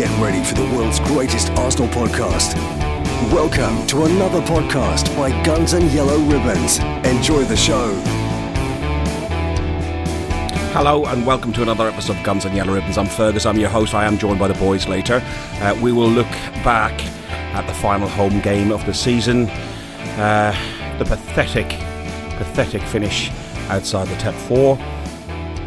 Get ready for the world's greatest Arsenal podcast. Welcome to another podcast by Guns and Yellow Ribbons. Enjoy the show. Hello and welcome to another episode of Guns and Yellow Ribbons. I'm Fergus. I'm your host. I am joined by the boys later. Uh, we will look back at the final home game of the season. Uh, the pathetic, pathetic finish outside the top four.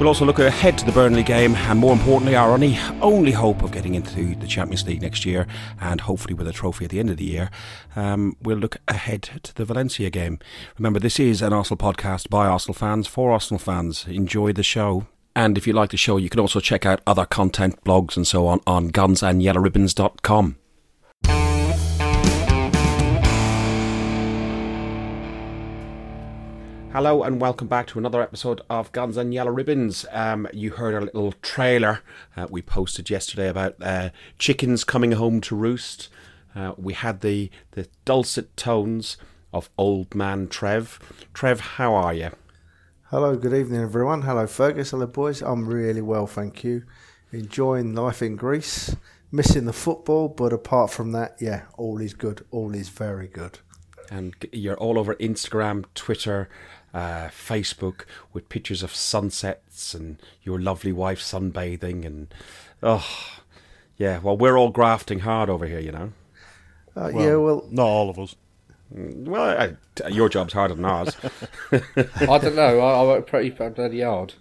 We'll also look ahead to the Burnley game and more importantly our only only hope of getting into the Champions League next year and hopefully with a trophy at the end of the year. Um, we'll look ahead to the Valencia game. Remember this is an Arsenal podcast by Arsenal fans for Arsenal fans. Enjoy the show. And if you like the show, you can also check out other content, blogs, and so on on gunsandyellowribbons.com. Hello and welcome back to another episode of Guns and Yellow Ribbons. Um, you heard a little trailer uh, we posted yesterday about uh, chickens coming home to roost. Uh, we had the, the dulcet tones of old man Trev. Trev, how are you? Hello, good evening, everyone. Hello, Fergus. Hello, boys. I'm really well, thank you. Enjoying life in Greece, missing the football, but apart from that, yeah, all is good. All is very good. And you're all over Instagram, Twitter, uh, Facebook with pictures of sunsets and your lovely wife sunbathing and oh yeah. Well, we're all grafting hard over here, you know. Uh, well, yeah, well, not all of us. Mm, well, I, your job's harder than ours. I don't know. I, I work pretty bloody hard.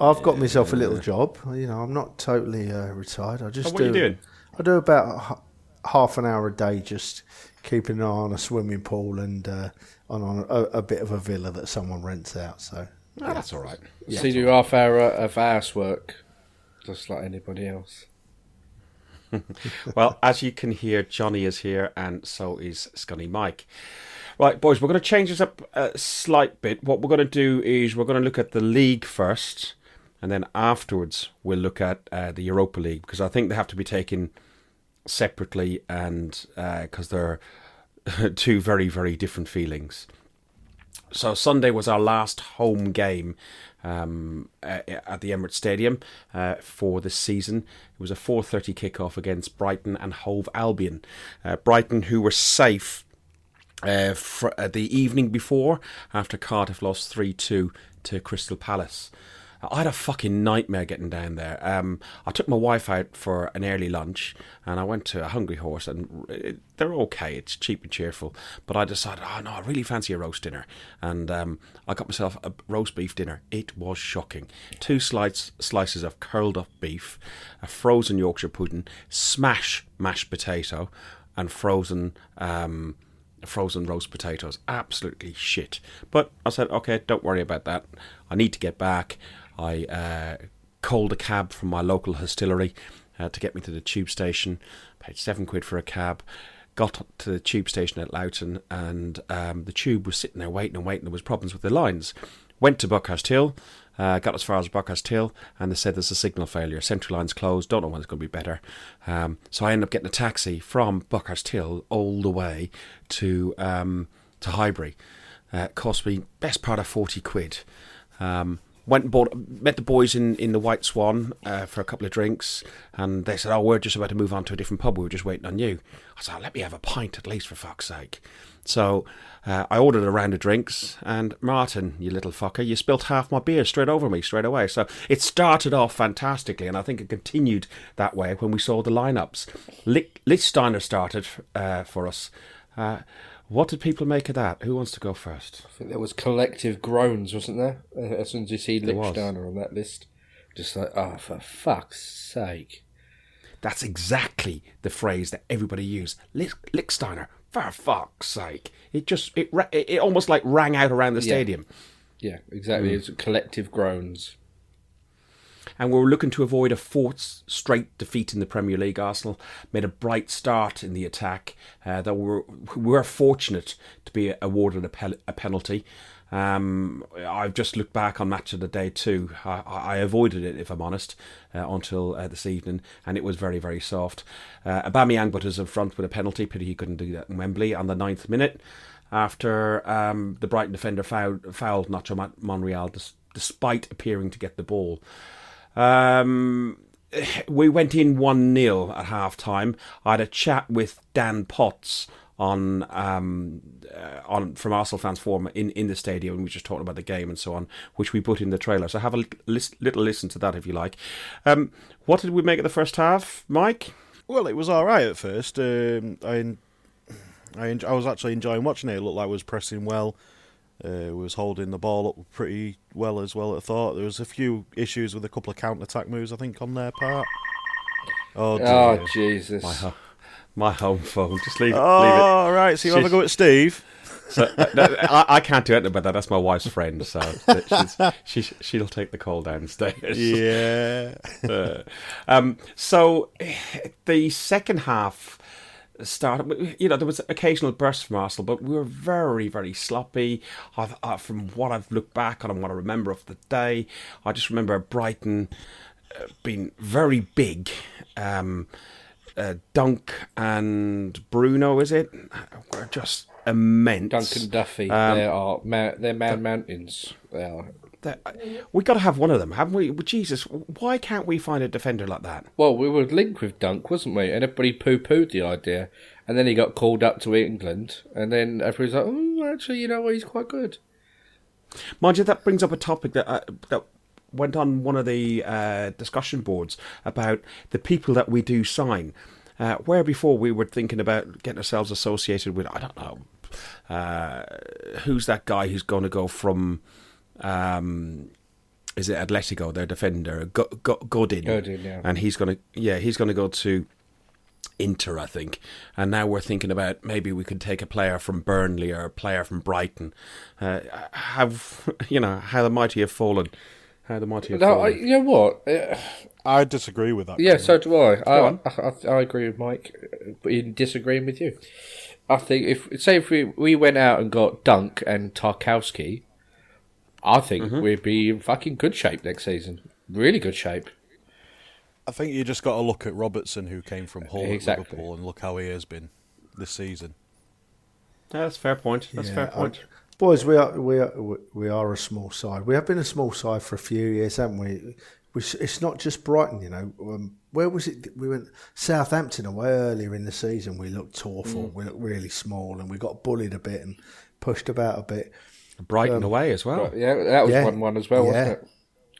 I've got myself a little job. You know, I'm not totally uh, retired. I just oh, what do. Are you doing? I do about half an hour a day, just keeping an eye on a swimming pool and uh, on, on a, a, bit of a villa that someone rents out. So oh, that's all right. Yeah, so you do half hour of housework, just like anybody else. well, as you can hear, Johnny is here, and so is Scunny Mike. Right, boys, we're going to change this up a slight bit. What we're going to do is we're going to look at the league first, and then afterwards we'll look at uh, the Europa League because I think they have to be taken separately, and because uh, they're two very, very different feelings. So Sunday was our last home game um, at the Emirates Stadium uh, for the season. It was a 4:30 kickoff against Brighton and Hove Albion. Uh, Brighton, who were safe uh, uh, the evening before after Cardiff lost 3-2 to Crystal Palace. I had a fucking nightmare getting down there. Um, I took my wife out for an early lunch, and I went to a Hungry Horse, and it, they're okay. It's cheap and cheerful. But I decided, oh no, I really fancy a roast dinner, and um, I got myself a roast beef dinner. It was shocking. Two slice, slices of curled up beef, a frozen Yorkshire pudding, smash mashed potato, and frozen. Um, frozen roast potatoes. Absolutely shit. But I said, okay, don't worry about that. I need to get back. I uh, called a cab from my local distillery uh, to get me to the tube station. Paid seven quid for a cab. Got to the tube station at Loughton, and um, the tube was sitting there waiting and waiting. There was problems with the lines. Went to Buckhurst Hill. Uh, got as far as Buckhurst Hill, and they said there's a signal failure. Central line's closed. Don't know when it's going to be better. Um, so I ended up getting a taxi from Buckhurst Hill all the way to um, to Highbury. Uh, cost me best part of forty quid. Um, went and bought, met the boys in, in the White Swan uh, for a couple of drinks, and they said, "Oh, we're just about to move on to a different pub. We were just waiting on you." I said, oh, "Let me have a pint at least, for fuck's sake." So uh, I ordered a round of drinks, and Martin, you little fucker, you spilt half my beer straight over me straight away. So it started off fantastically, and I think it continued that way when we saw the lineups. Lichtsteiner started uh, for us. What did people make of that? Who wants to go first? I think there was collective groans, wasn't there? Uh, as soon as you see Lichtsteiner on that list, just like, oh, for fuck's sake. That's exactly the phrase that everybody used. Lichtsteiner, for fuck's sake. It just, it, it almost like rang out around the stadium. Yeah, yeah exactly. Mm. It's collective groans and we were looking to avoid a fourth straight defeat in the Premier League. Arsenal made a bright start in the attack. Uh, we were, we were fortunate to be awarded a, a penalty. Um, I've just looked back on match of the day too. I, I avoided it, if I'm honest, uh, until uh, this evening, and it was very, very soft. Uh, Aubameyang put us in front with a penalty. Pity he couldn't do that in Wembley on the ninth minute after um, the Brighton defender fouled, fouled Nacho Monreal, despite appearing to get the ball. Um, we went in 1 0 at half time. I had a chat with Dan Potts on um, uh, on from Arsenal fans forum in, in the stadium and we were just talking about the game and so on, which we put in the trailer. So have a little listen to that if you like. Um, what did we make of the first half, Mike? Well, it was all right at first. Um, I I, I was actually enjoying watching it. It looked like it was pressing well. Uh, was holding the ball up pretty well as well. I thought there was a few issues with a couple of counter attack moves. I think on their part. Oh, oh Jesus! My, ho- my, home phone. Just leave. Oh, leave it. all right. So you have a go at Steve. So uh, no, I, I, can't do anything about that. That's my wife's friend, so she she'll take the call downstairs. Yeah. uh, um. So the second half started. You know, there was occasional bursts from Arsenal, but we were very, very sloppy. I, I, from what I've looked back on and what I remember of the day, I just remember Brighton uh, being very big. Um, uh, Dunk and Bruno, is it? Were just immense. Dunk and Duffy, um, they are they're man mountains. They are we got to have one of them, haven't we? Jesus, why can't we find a defender like that? Well, we were linked with Dunk, wasn't we? And everybody poo pooed the idea. And then he got called up to England. And then everybody's like, oh, actually, you know what? He's quite good. Mind you, that brings up a topic that, uh, that went on one of the uh, discussion boards about the people that we do sign. Uh, where before we were thinking about getting ourselves associated with, I don't know, uh, who's that guy who's going to go from um, is it Atletico, their defender, Godin, Godin, yeah. and he's gonna, yeah, he's gonna go to Inter, I think. And now we're thinking about maybe we could take a player from Burnley or a player from Brighton. Uh, have you know how the mighty have fallen? How the mighty have no, fallen? I, you know what? Uh, I disagree with that. Yeah, so do I. I, I, I, agree with Mike, but in disagreeing with you. I think if say if we we went out and got Dunk and Tarkowski, I think mm-hmm. we'd be in fucking good shape next season. Really good shape. I think you just got to look at Robertson, who came from Hull exactly. at Liverpool, and look how he has been this season. Yeah, that's fair point. That's yeah, fair point. I, boys, we are we are we are a small side. We have been a small side for a few years, haven't we? we it's not just Brighton, you know. Um, where was it? We went Southampton away earlier in the season. We looked awful. Mm. We looked really small, and we got bullied a bit and pushed about a bit. Brighton um, away as well. Yeah, that was yeah, one one as well, yeah. wasn't it?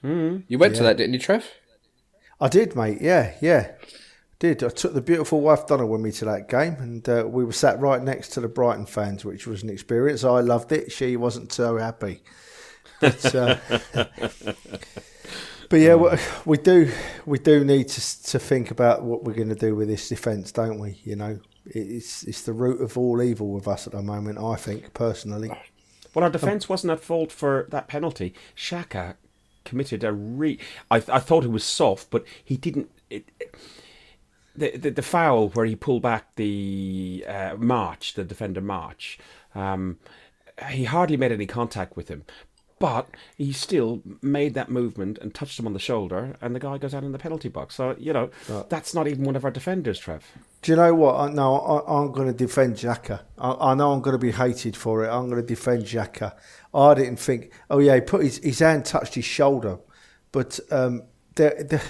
Mm. You went yeah. to that, didn't you, Trev? I did, mate. Yeah, yeah, I did. I took the beautiful wife Donna with me to that game, and uh, we were sat right next to the Brighton fans, which was an experience. I loved it. She wasn't so happy. But, uh, but yeah, we, we, do we do need to to think about what we're going to do with this defence, don't we? You know, it's it's the root of all evil with us at the moment. I think personally. Well, our defence um, wasn't at fault for that penalty. Xhaka committed a re. I, I thought it was soft, but he didn't. It, it, the, the, the foul where he pulled back the uh, March, the defender March, um, he hardly made any contact with him, but he still made that movement and touched him on the shoulder, and the guy goes out in the penalty box. So you know that's not even one of our defenders, Trev. Do you know what? I, no, I, am going to defend Xhaka. I, I, know I'm going to be hated for it. I'm going to defend Xhaka. I didn't think. Oh yeah, he put his, his hand touched his shoulder, but um, there, there,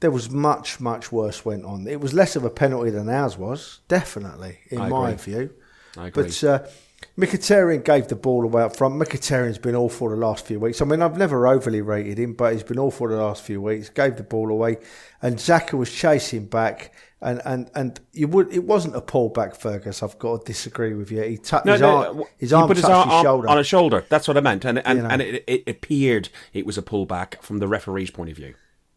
there was much much worse went on. It was less of a penalty than ours was, definitely in I my agree. view. I agree. But. Uh, Mkhitaryan gave the ball away up front. Mkhitaryan's been awful the last few weeks. I mean, I've never overly rated him, but he's been awful the last few weeks. Gave the ball away, and Xhaka was chasing back, and and and you would. It wasn't a pullback, Fergus. I've got to disagree with you. He touched no, his, no, arm, his arm. his, arm his shoulder on his shoulder. That's what I meant, and and, you know. and it, it, appeared it was a pullback from the referee's point of view.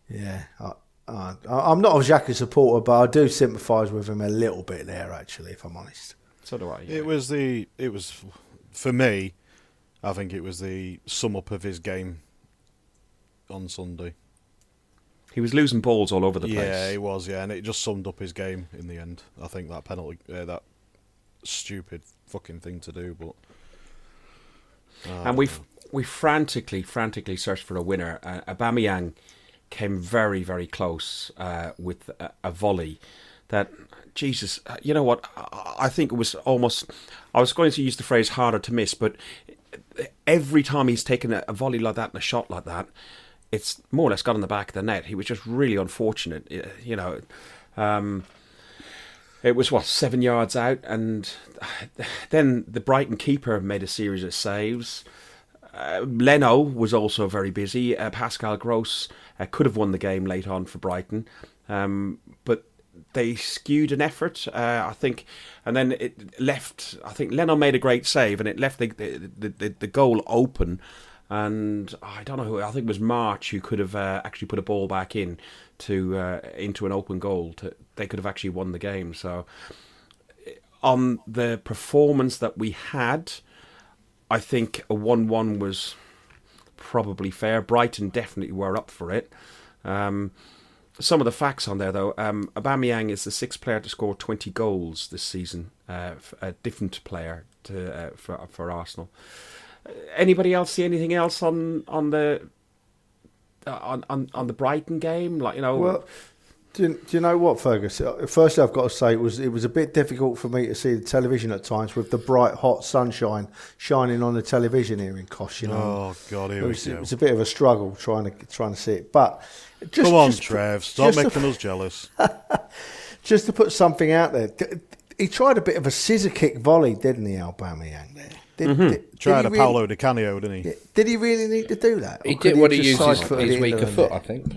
Yeah. I, I, I'm not a Xhaka supporter, but I do sympathise with him a little bit there, actually, if I'm honest. So do I. Yeah. It was the it was for me. I think it was the sum up of his game on Sunday. He was losing balls all over the place. Yeah, he was. Yeah, and it just summed up his game in the end. I think that penalty, uh, that stupid fucking thing to do, but. Uh, and we we frantically, frantically searched for a winner. Uh, Aubameyang came very, very close uh, with a, a, volley that Jesus, uh, you know what? I think it was almost. I was going to use the phrase harder to miss, but every time he's taken a, volley like that and a shot like that, it's more or less got on the back of the net. He was just really unfortunate, you know. Um, it was what seven yards out, and then the Brighton keeper made a series of saves. Uh, Leno was also very busy. Uh, Pascal Gross uh, could have won the game late on for Brighton, um, they skewed an effort, uh, I think, and then it left. I think Leno made a great save, and it left the the, the, the goal open. And I don't know who. I think it was March who could have uh, actually put a ball back in to uh, into an open goal. To, they could have actually won the game. So on the performance that we had, I think a one-one was probably fair. Brighton definitely were up for it. Um, some of the facts on there, though. Um, Aubameyang is the sixth player to score 20 goals this season. Uh, a different player to, uh, for for Arsenal. Anybody else see anything else on on the uh, on, on on the Brighton game? Like you know. Well, do you, do you know what, Fergus? Uh, firstly, I've got to say it was it was a bit difficult for me to see the television at times with the bright, hot sunshine shining on the television here in Kos. You know, oh god, here it was, we it was a bit of a struggle trying to trying to see it. But just, Come on, just, Trev, stop just to- making us jealous. just to put something out there, he tried a bit of a scissor kick volley, didn't he, Aubameyang? There, did, did, did Tried he a really- Paolo Di Canio, didn't he? Did he really need to do that? He Or could did what he just uses side-footed his weaker foot. I think.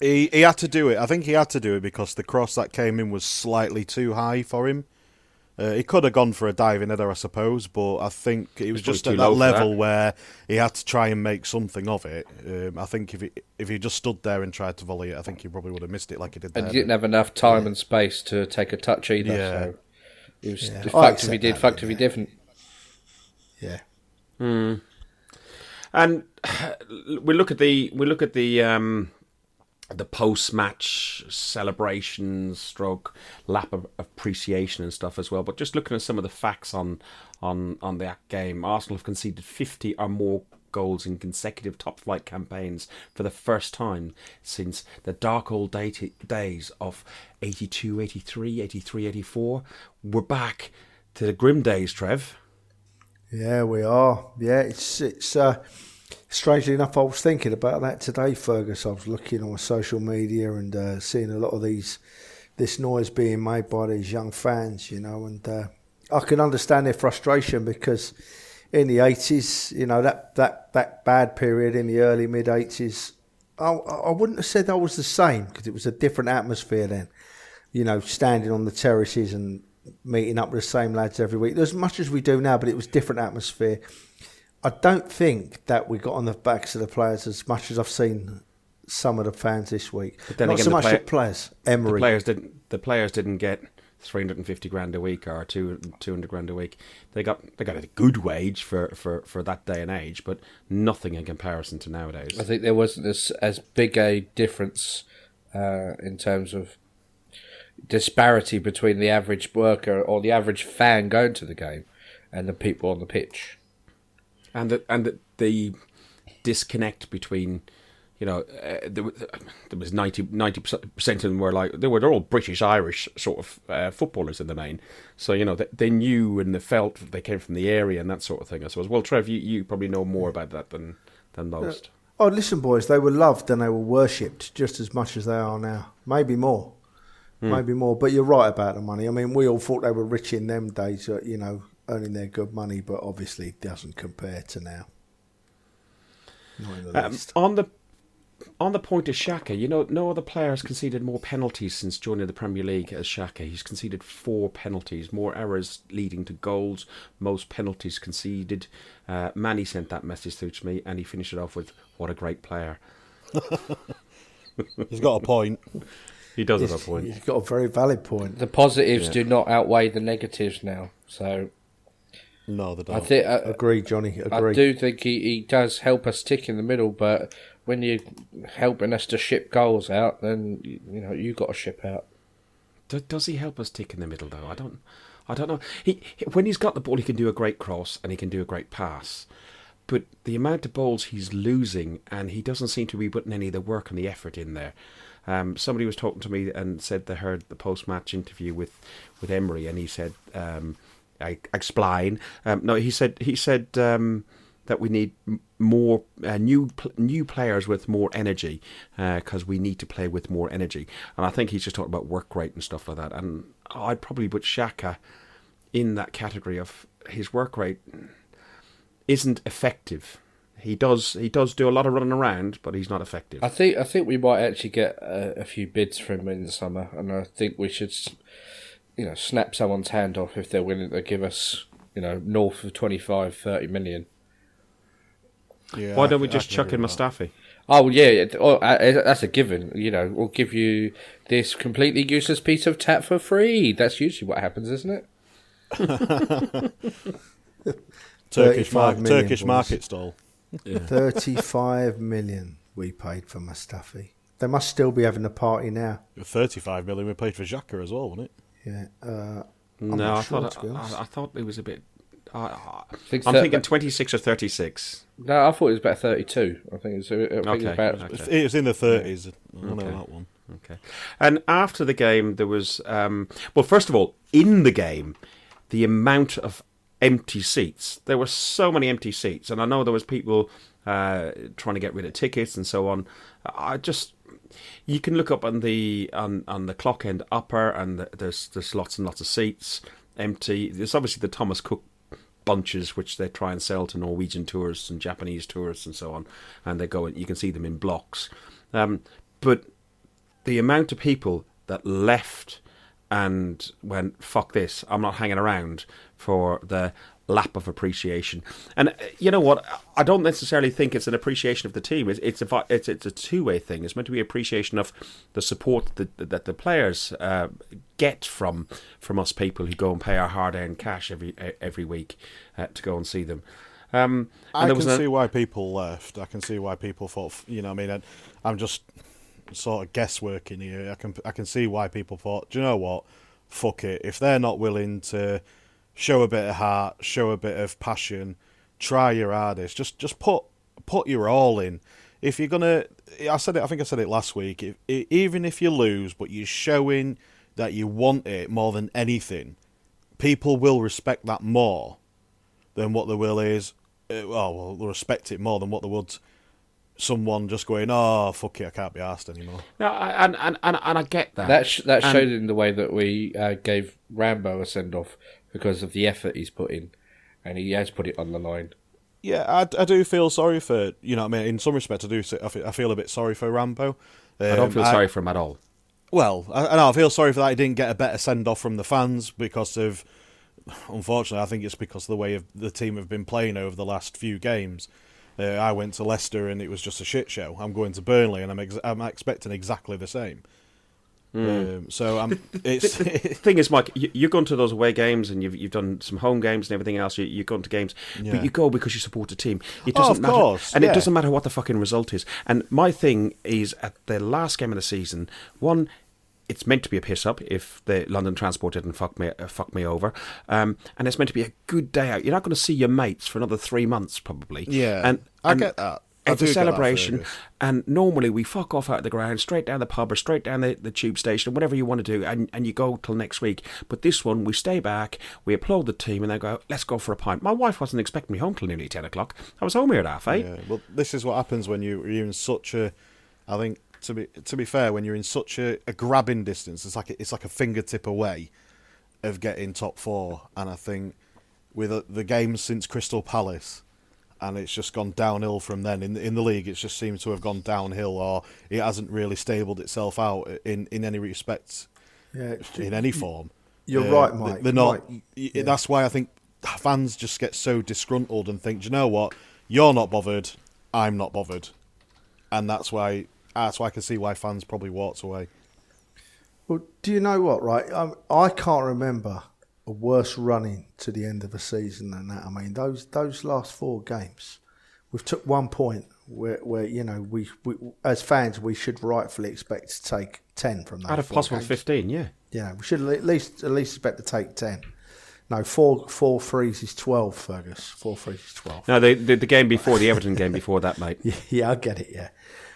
He he had to do it. I think he had to do it because the cross that came in was slightly too high for him. Uh, he could have gone for a diving header, I suppose, but I think it was It's just at that level that. where he had to try and make something of it. Um, I think if he if he just stood there and tried to volley it, I think he probably would have missed it like he did And there. he didn't have enough time and space to take a touch either. Yeah. So it was Yeah. the I fact if he did, that, fact if he yeah. didn't. Yeah. Hmm. And we look at the we look at the um, the post match celebrations, stroke lap of appreciation and stuff as well. But just looking at some of the facts on on on that game, Arsenal have conceded fifty or more goals in consecutive top flight campaigns for the first time since the dark old day days of 82 83 83 84 we're back to the grim days trev Yeah, we are. Yeah, it's it's uh, strangely enough, I was thinking about that today, Fergus. I was looking on social media and uh, seeing a lot of these this noise being made by these young fans, you know, and uh, I can understand their frustration because in the eighties, you know, that that that bad period in the early mid eighties, I, I wouldn't have said I was the same because it was a different atmosphere then. You know, standing on the terraces and meeting up with the same lads every week. As much as we do now, but it was different atmosphere. I don't think that we got on the backs of the players as much as I've seen some of the fans this week. then Not again, so the much player- the players. Emery. the players didn't the players didn't get 350 grand a week or two 200 grand a week they got they got a good wage for, for, for that day and age but nothing in comparison to nowadays I think there wasn't as as big a difference uh, in terms of disparity between the average worker or the average fan going to the game and the people on the pitch. And the, and the, the disconnect between you know uh, there, was- there was 90 percent of them were like they were they're all British Irish sort of uh, footballers in the main so you know they, they knew and they felt they came from the area and that sort of thing I suppose well Trev you, you probably know more about that than than most Oh, listen, boys, they were loved and they were worshipped just as much as they are now. Maybe more. Hmm. Maybe more. But you're right about the money. I mean, we all thought they were rich in them days, uh, you know, earning their good money, but obviously doesn't compare to now. Not in the Um, least. on the on the point of Xhaka, you know, no other player has conceded more penalties since joining the Premier League as Xhaka. He's conceded four penalties, more errors leading to goals, most penalties conceded. Uh, Manny sent that message through to me, and he finished it off with, "What a great player." He's got a point. He does have a point. You've got a very valid point. The positives do not outweigh the negatives now. So No, they don't. I think uh, Agree, Johnny. I Agree. do think he, he does help us tick in the middle, but when you're helping us to ship goals out, then you you know you got to ship out. Do, does he help us tick in the middle though? I don't. I don't know. He he- when he's got the ball, he can do a great cross and he can do a great pass. But the amount of balls he's losing, and he doesn't seem to be putting any of the work and the effort in there. Um, somebody was talking to me and said they heard the post-match interview with, with Emery, and he said, um, "I explain." Um, no, he said he said um, that we need more uh, new new players with more energy because we need to play with more energy. And I think he's just talking about work rate and stuff like that. And I'd probably put Xhaka in that category of his work rate isn't effective. He does he does do a lot of running around, but he's not effective. I think I think we might actually get a, a few bids for him in the summer, and I think we should, you know, snap someone's hand off if they're willing to give us, you know, north of 25, 30 million. Yeah, Why don't we just chuck in agree. Mustafi? Oh yeah, it- oh, uh, that's a given. You know, we'll give you this completely useless piece of tat for free. That's usually what happens, isn't it? Turkish, 35 market, million, Turkish boys. market stall. 35 million we paid for Mustafi. They must still be having a party now. 35 million we paid for Xhaka as well, wasn't it? Yeah. Uh, No, not I sure, thought to. I, I thought it was a bit. I, I, think I'm thir- thinking 26 or 36. No, I thought it was about thirty-two. I think it was. I think it was Okay, about. okay. It was in the 30s. I know Okay. that one. Okay. And after the game, there was um, well, first of all, in the game, the amount of empty seats. There were so many empty seats, and I know there was people uh, trying to get rid of tickets and so on. I just you can look up on the on, on the clock end upper, and the, there's there's lots and lots of seats empty. There's obviously the Thomas Cook bunches which they try and sell to Norwegian tourists and Japanese tourists and so on, and they go you can see them in blocks. Um, but the amount of people that left and went fuck this i'm not hanging around for the lap of appreciation and uh, you know what i don't necessarily think it's an appreciation of the team it's it's a it's, it's a two-way thing it's meant to be appreciation of the support that that the players uh, get from from us people who go and pay our hard-earned cash every every week uh, to go and see them um, and I can an- see why people left. I can see why people thought, you know, I mean, I- I'm just sort of guessworking here. I can I can see why people thought, do you know what? Fuck it. If they're not willing to show a bit of heart, show a bit of passion, try your hardest. Just just put put your all in. If you're gonna, I said it. I think I said it last week. If, i even if you lose, but you're showing that you want it more than anything, people will respect that more than what the will is. Uh, well, well, they'll respect it more than what the would someone just going, "Oh, fuck it, I can't be asked anymore." no, I- and, and, and, and I get that That sh- that And- showed in the way that we uh, gave Rambo a send off because of the effort he's put in, and he has put it on the line. Yeah, I, I do feel sorry for you know. what I mean, in some respects, I do. I feel, a bit sorry for Rambo. I don't Um, feel sorry for him at all Well, I, I know I feel sorry for that. He didn't get a better send off from the fans because of. Unfortunately, I think it's because of the way of the team have been playing over the last few games. Uh, I went to Leicester and it was just a shit show. I'm going to Burnley and I'm ex- I'm expecting exactly the same. Um, so I'm. It's the thing is, Mike, you, you've gone to those away games and you've you've done some home games and everything else. You, you've gone to games, Yeah. but you go because you support a team. It Oh, doesn't of matter, course, and yeah. it doesn't matter what the fucking result is. And my thing is, at the last game of the season, one. It's meant to be a piss up if the London Transport didn't fuck me uh, fuck me over, um, and it's meant to be a good day out. You're not going to see your mates for another three months probably. Yeah, and I and get that. It's a celebration, and normally we fuck off out of the ground, straight down the pub or straight down the, the tube station, whatever you want to do, and, and you go till next week. But this one, we stay back, we applaud the team, and they go, let's go for a pint. My wife wasn't expecting me home till nearly 10 o'clock. I was home here at half eight. Yeah, well, this is what happens when you, you're in such a. I think to be to be fair, when you're in such a, a grabbing distance, it's like a, it's like a fingertip away of getting top four. And I think with uh, the games since Crystal Palace, and it's just gone downhill from then. In in the league, it's just seemed to have gone downhill, or it hasn't really stabled itself out in in any respect, yeah, in any form. You're Uh, right, Mike. They're not. Y- yeah. That's why I think fans just get so disgruntled and think, Do you know what? You're not bothered. I'm not bothered, and that's why. That's why I can see why fans probably walked away. Well, do you know what? Right, um, I can't remember a worse running to the end of a season than that. I mean, those those last four games, we've took one point where, where you know we, we as fans we should rightfully expect to take ten from that. Out of possible games. 15, yeah. Yeah, we should at least at least expect to take ten. No, four four threes is twelve, Fergus. Four threes is twelve. No, the, the, the game before, the Everton game before that, mate. Yeah, yeah, I get it. Yeah,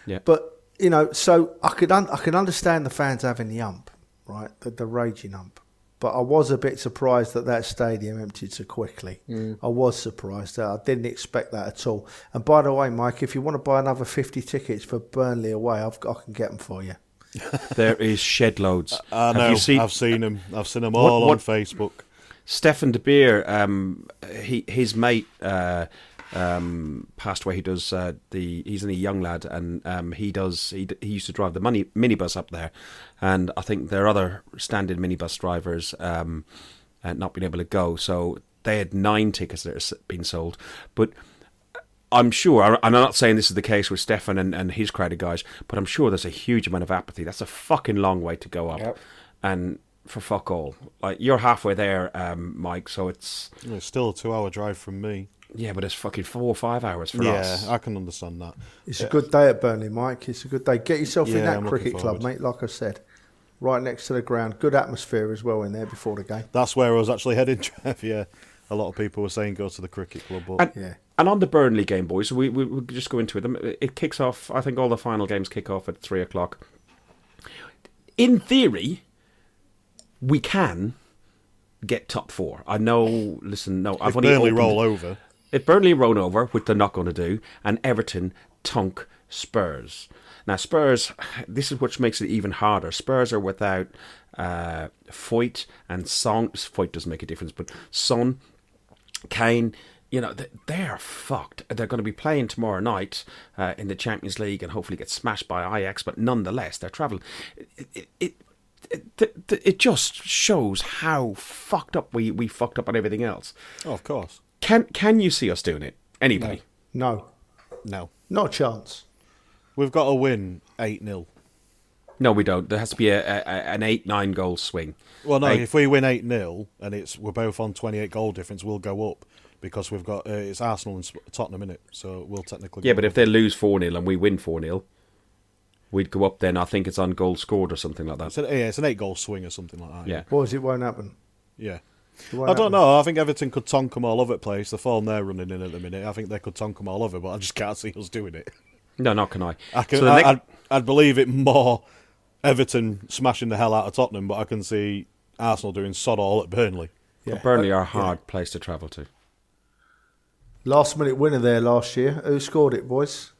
Yeah. But you know, so I could un- I could understand the fans having the ump, right? The, the raging ump. But I was a bit surprised that that stadium emptied so quickly. I was surprised. I didn't expect that at all. And by the way, Mike, if you want to buy another 50 tickets for Burnley away, I've, I can get them for you. There is shed loads. I Have know. you seen I've seen them. I've seen them all what- on Facebook. Stefan De Beer? Um, he his mate uh, um, passed away. He does uh, the. He's a young lad, and um, he does. He, he used to drive the money minibus up there, and I think there are other standard minibus drivers um, uh, not being able to go. So they had nine tickets that are been sold, but. I'm sure, and I'm not saying this is the case with Stefan and, and his crowd of guys, but I'm sure there's a huge amount of apathy. That's a fucking long way to go up. Yep. And for fuck all. Like, you're halfway there, um, Mike, so it's. It's still a two-hour drive from me. Yeah, but it's fucking four or five hours for yeah, us. Yeah, I can understand that. It's a good day at Burnley, Mike. It's a good day. Get yourself in that I'm cricket club, mate, like I said. Right next to the ground. Good atmosphere as well in there before the game. That's where I was actually heading, Trev. Yeah, a lot of people were saying go to the cricket club, but And, Yeah. and on the Burnley game, boys, we, we, we'll just go into it. It kicks off, I think all the final games kick off at three o'clock. In theory, we can get top four. I know, listen, no, I've if only Burnley opened- roll over, If Burnley roll over, which they're not going to do, and Everton tunk Spurs. Now Spurs, this is what makes it even harder. Spurs are without uh, Foyth and Son. Foyth doesn't make a difference, but Son, Kane, you know, they, are fucked. They're going to be playing tomorrow night uh, in the Champions League and hopefully get smashed by Ajax, but nonetheless, they're travelling. It, it, it, it, it just shows how fucked up we, we fucked up on everything else. oh, of course, Can can you see us doing it? Anybody? No, no, not a chance. we've got to win eight 0 No, we don't. There has to be a, a, an eight nine goal swing. Well, no, Eight- if we win eight 0 and it's we're both on twenty eight goal difference, we'll go up because we've got uh, it's Arsenal and Tottenham in it, so we'll technically yeah, go but if they lose four 0 and we win four 0 we'd go up. Then I think it's on goal scored or something like that. it's that. an, yeah, it's an eight goal swing or something like that. Yeah. Boys, it won't happen. yeah. It won't I don't know. I think Everton could tonk them all over the place. The form they're running in at the minute, I think they could tonk them all over, but I just can't see us doing it. No, not can I. I can, So the I, next- I'd, I'd believe it more Everton smashing the hell out of Tottenham, but I can see Arsenal doing sod all at Burnley. Yeah. Burnley uh, are a hard place to travel to. Last minute winner there last year. Who scored it, boys?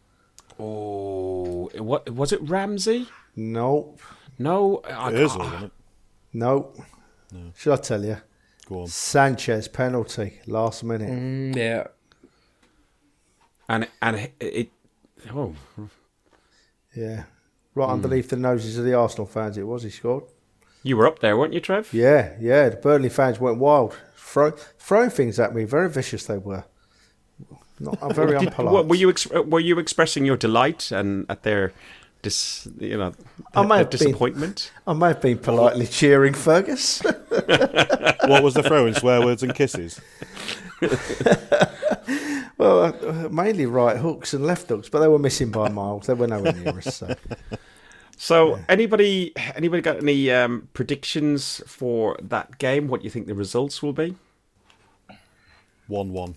Oh, what was it? Ramsey? Nope. No, I, Ozil, I- isn't it? Nope. Should I tell you? Go on. Sanchez penalty last minute. Mm, yeah. and and it, it oh Yeah. Right Hmm. underneath the noses of the Arsenal fans, it was. He scored. you were up there, weren't you, Trev? Yeah, yeah. The Burnley fans went wild, Throw, throwing things at me. Very vicious they were. Not uh, very Did- unpolite. were you ex- were you expressing your delight and at their dis, you know I their, may their have been. disappointment? I may have been politely cheering Fergus. What was the throwing? Swear words and kisses? well, uh, mainly right hooks and left hooks, but they were missing by miles. They were nowhere near us. So. So, anybody anybody got any um, predictions for that game? What you think the results will be? 1 1.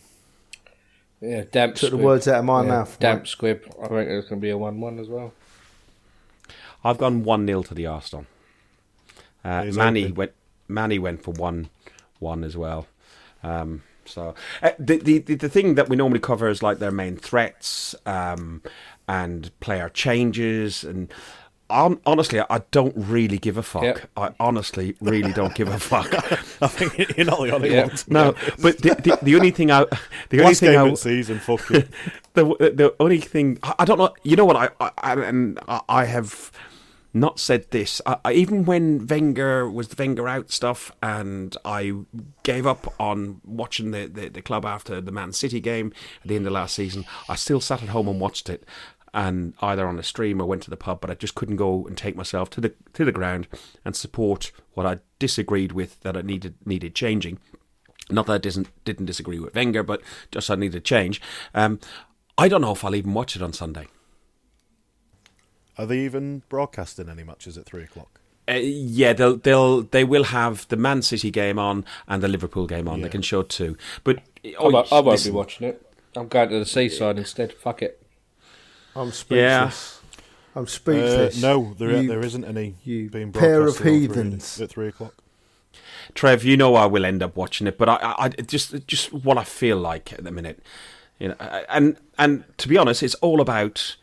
Yeah, damp Took the words out of my Yeah, mouth, Damp Mike. squib. I think it's going to be a 1 1 as well. I've gone one 0 to the Arsenal. Uh, Manny open. went. Manny went for one one as well. Um, so uh, the, the the the thing that we normally cover is like their main threats um, and player changes and. hon- Honestly, I don't really give a fuck. Yep. I honestly really don't give a fuck. I think you're not the only Yeah. one. No, but the, the, the only thing I, the only Last thing game I, season, fuck it. the the only thing I I don't know. You know what? I, I I- and I I have not said this. I, I, even when Wenger was the Wenger out stuff, and I gave up on watching the, the the club after the Man City game at the end of last season. I still sat at home and watched it. And either on a stream or went to the pub, but I just couldn't go and take myself to the to the ground and support what I disagreed with that I needed needed changing. Not that I didn't didn't disagree with Wenger, but just I needed change. Um, I don't know if I'll even watch it on Sunday. Are they even broadcasting any matches at 3 o'clock? Uh, yeah, they'll they'll they will have the Man City game on and the Liverpool game on. They can show two, but I oh, won't, I won't listen, be watching it. I'm going to the seaside instead. Fuck it. I'm Yeah. speechless. I'm Uh, speechless. no, there, You- there isn't any you being pair of at three- heathens. at 3 o'clock. Trev, you know I will end up watching it, but I, I, I just just what I feel like at the minute, you know, and and to be honest, it's all about t-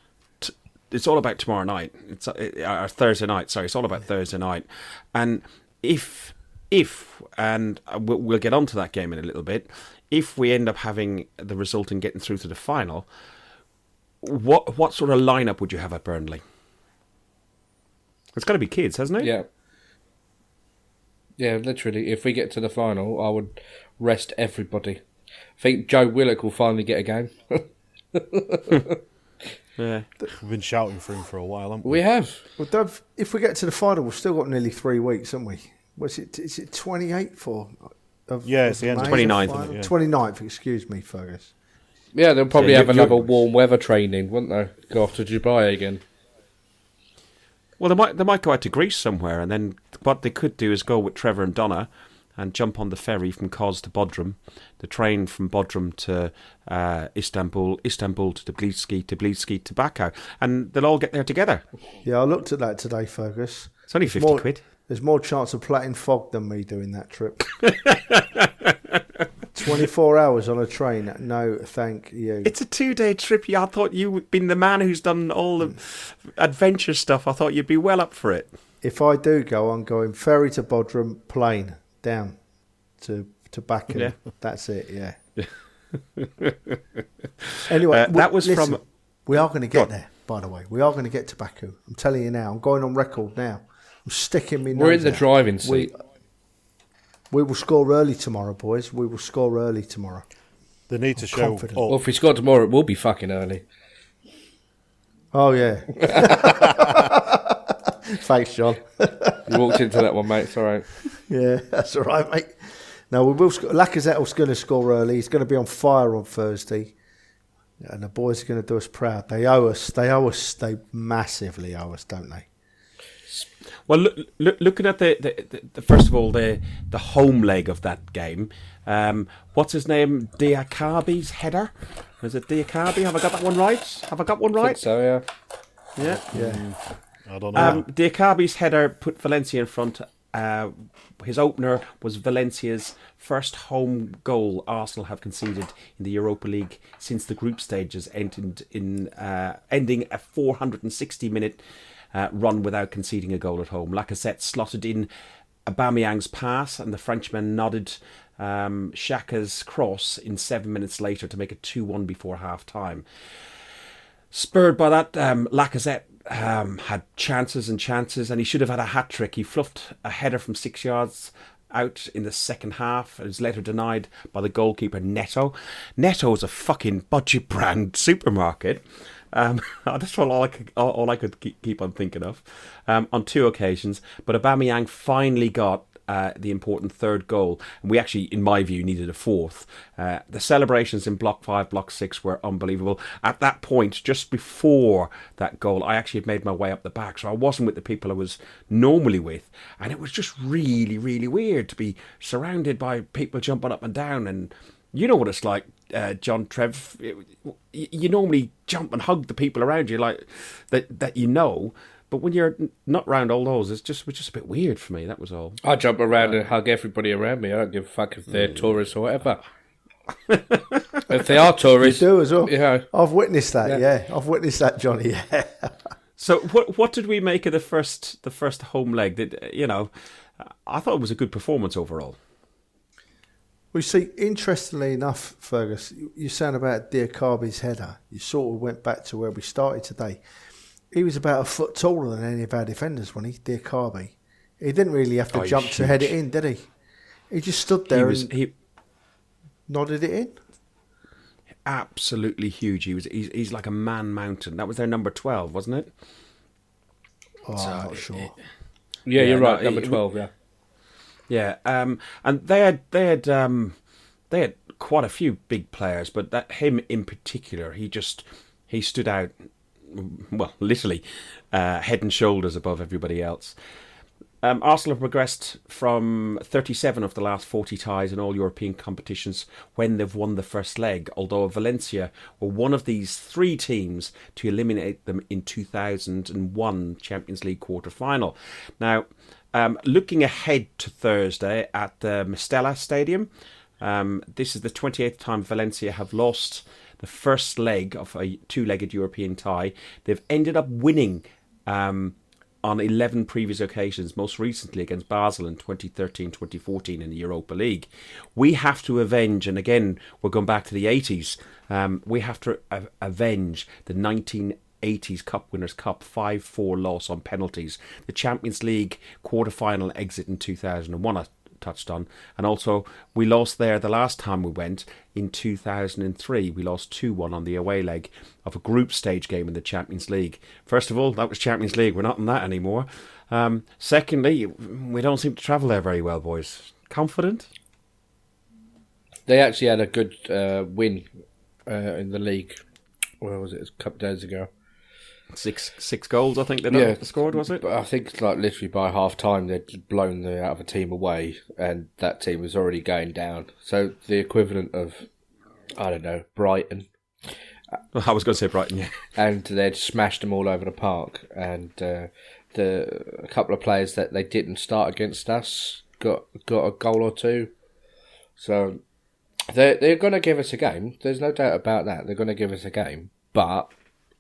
it's all about tomorrow night. It's uh, Thursday night. Sorry, it's all about Thursday night, and if if and we'll, we'll get onto that game in a little bit. If we end up having the result in getting through to the final, what what sort of lineup would you have at Burnley? It's got to be kids, hasn't it? Yeah. Yeah, literally. If we get to the final, I would rest everybody. I think Joe Willock will finally get a game. Yeah. We've been shouting for him for a while, haven't we? we have. Well, Dov, if we get to the final, we've still got nearly three weeks, haven't we? What's it? Is it 28th or? Of, Yeah, it's the end of 29th, final? yeah. 29th, excuse me, Fergus. Yeah, they'll probably Yeah, have another warm weather training, won't they? Go off to Dubai again. Well, they might they might go out to Greece somewhere, and then what they could do is go with Trevor and Donna and jump on the ferry from Kos to Bodrum, the train from Bodrum to uh, Istanbul, Istanbul to Tbilisi, Tbilisi to Baku, and they'll all get there together. Yeah, I looked at that today, Fergus. It's only There's fifty more, quid. There's more chance of platting fog than me doing that trip. 24 hours on a train. No, thank you. It's a two-day trip. Yeah, I thought you'd been the man who's done all the adventure stuff. I thought you'd be well up for it. if I do go, I'm going ferry to Bodrum, plane down to to Baku. Yeah. That's it. Yeah. anyway, Uh, that was listen, from- We are going to get on. there. By the way, we are going to get to Baku. I'm telling you now. I'm going on record now. I'm sticking me. We're in the out. driving We, seat. we will score early tomorrow, boys. We will score early tomorrow. They need to show confident. up. Well, if we score tomorrow, it will be fucking early. Oh yeah. Thanks, John. You walked into that one, mate. It's all right. Yeah, that's all right, mate. No, we will. Sc- Lacazette's going to score early. He's going to be on fire on Thursday, and the boys are going to do us proud. They owe us. They owe us. They massively owe us, don't they? Well, look, look, looking at the, the, the, the first of all the the home leg of that game, um, what's his name? Diakhaby's header. Was it Diakhaby? Have I got that one right? Have I got one I think right? so, yeah. Yeah. Yeah. I don't know. Um, Diakhaby's header put Valencia in front. Uh, his opener was Valencia's first home goal Arsenal have conceded in the Europa League since the group stages ended in uh, ending a 460 minute uh, run without conceding a goal at home. Lacazette slotted in Aubameyang's pass, and the Frenchman nodded um, Xhaka's cross in seven minutes later to make it 2-1 before half time spurred by that, um, Lacazette um, had chances and chances, and he should have had a hat trick. He fluffed a header from six yards out in the second half. It was later denied by the goalkeeper Neto. Neto is a fucking budget brand supermarket. Um, that's all I could all, I could keep, keep on thinking of um, on two occasions. But Aubameyang finally got uh, the important third goal. And we actually, in my view, needed a fourth. Uh, the celebrations in Block 5, Block 6 were unbelievable. At that point, just before that goal, I actually had made my way up the back. So I wasn't with the people I was normally with. And it was just really, really weird to be surrounded by people jumping up and down. And you know what it's like, uh, John Trev. You normally jump and hug the people around you like that, that you know. But when you're not round all those, it's just it was just a bit weird for me. That was all. I jump around and hug everybody around me. I don't give a fuck if they're hmm. tourists or whatever. if they are You tourists, do as well. Yeah. I've witnessed that. Yeah. Yeah, I've witnessed that, Johnny. Yeah. So what what did we make of the first the first home leg? Did you know? I thought it was a good performance overall. We see, interestingly enough, Fergus, you- you're saying about Diakhaby's header. You sort of went back to where we started today. He was about a foot taller than any of our defenders, when he Diakhaby. He didn't really have to Oh, jump to head it in, did he? He just stood He there was and he nodded it in. absolutely huge. He was he's, he's like a man mountain. That was their number twelve, wasn't it? Oh, So, I'm not sure. yeah, Yeah, you're no, right. Number it- twelve, yeah. Yeah, um, and they had they had um, they had quite a few big players, but that him in particular, he just he stood out, well, literally uh, head and shoulders above everybody else. Um, Arsenal have progressed from 37 of the last 40 ties in all European competitions when they've won the first leg, although Valencia were one of these three teams to eliminate them in 2001 Champions League quarter final. Now, um, looking ahead to Thursday at the Mestalla Stadium, um, this is the 28th time Valencia have lost the first leg of a two legged European tie. They've ended up winning. Um, on 11 previous occasions, most recently against Basel in 2013 2014 in the Europa League. We have to avenge, and again, we're going back to the 80s, um, we have to avenge the 1980s Cup Winners' Cup 5 4 loss on penalties, the Champions League quarter final exit in 2001. I touched on, and also we lost there the last time we went in 2003. We lost 2 1 on the away leg of a group stage game in the Champions League. First of all, that was Champions League. We're not in that anymore. Um, secondly, we don't seem to travel there very well, boys. Confident? They actually had a good uh, win uh, in the league. Where was it? A couple of days ago. Six six goals, I think they Yeah. scored, was it? I think like literally by half time they'd blown the out of a team away, and that team was already going down. So the equivalent of I don't know Brighton, I was going to say Brighton, yeah. and they'd smashed them all over the park. And uh, the a couple of players that they didn't start against us got got a goal or two. So they're they're going to give us a game. There's no doubt about that. They're going to give us a game, but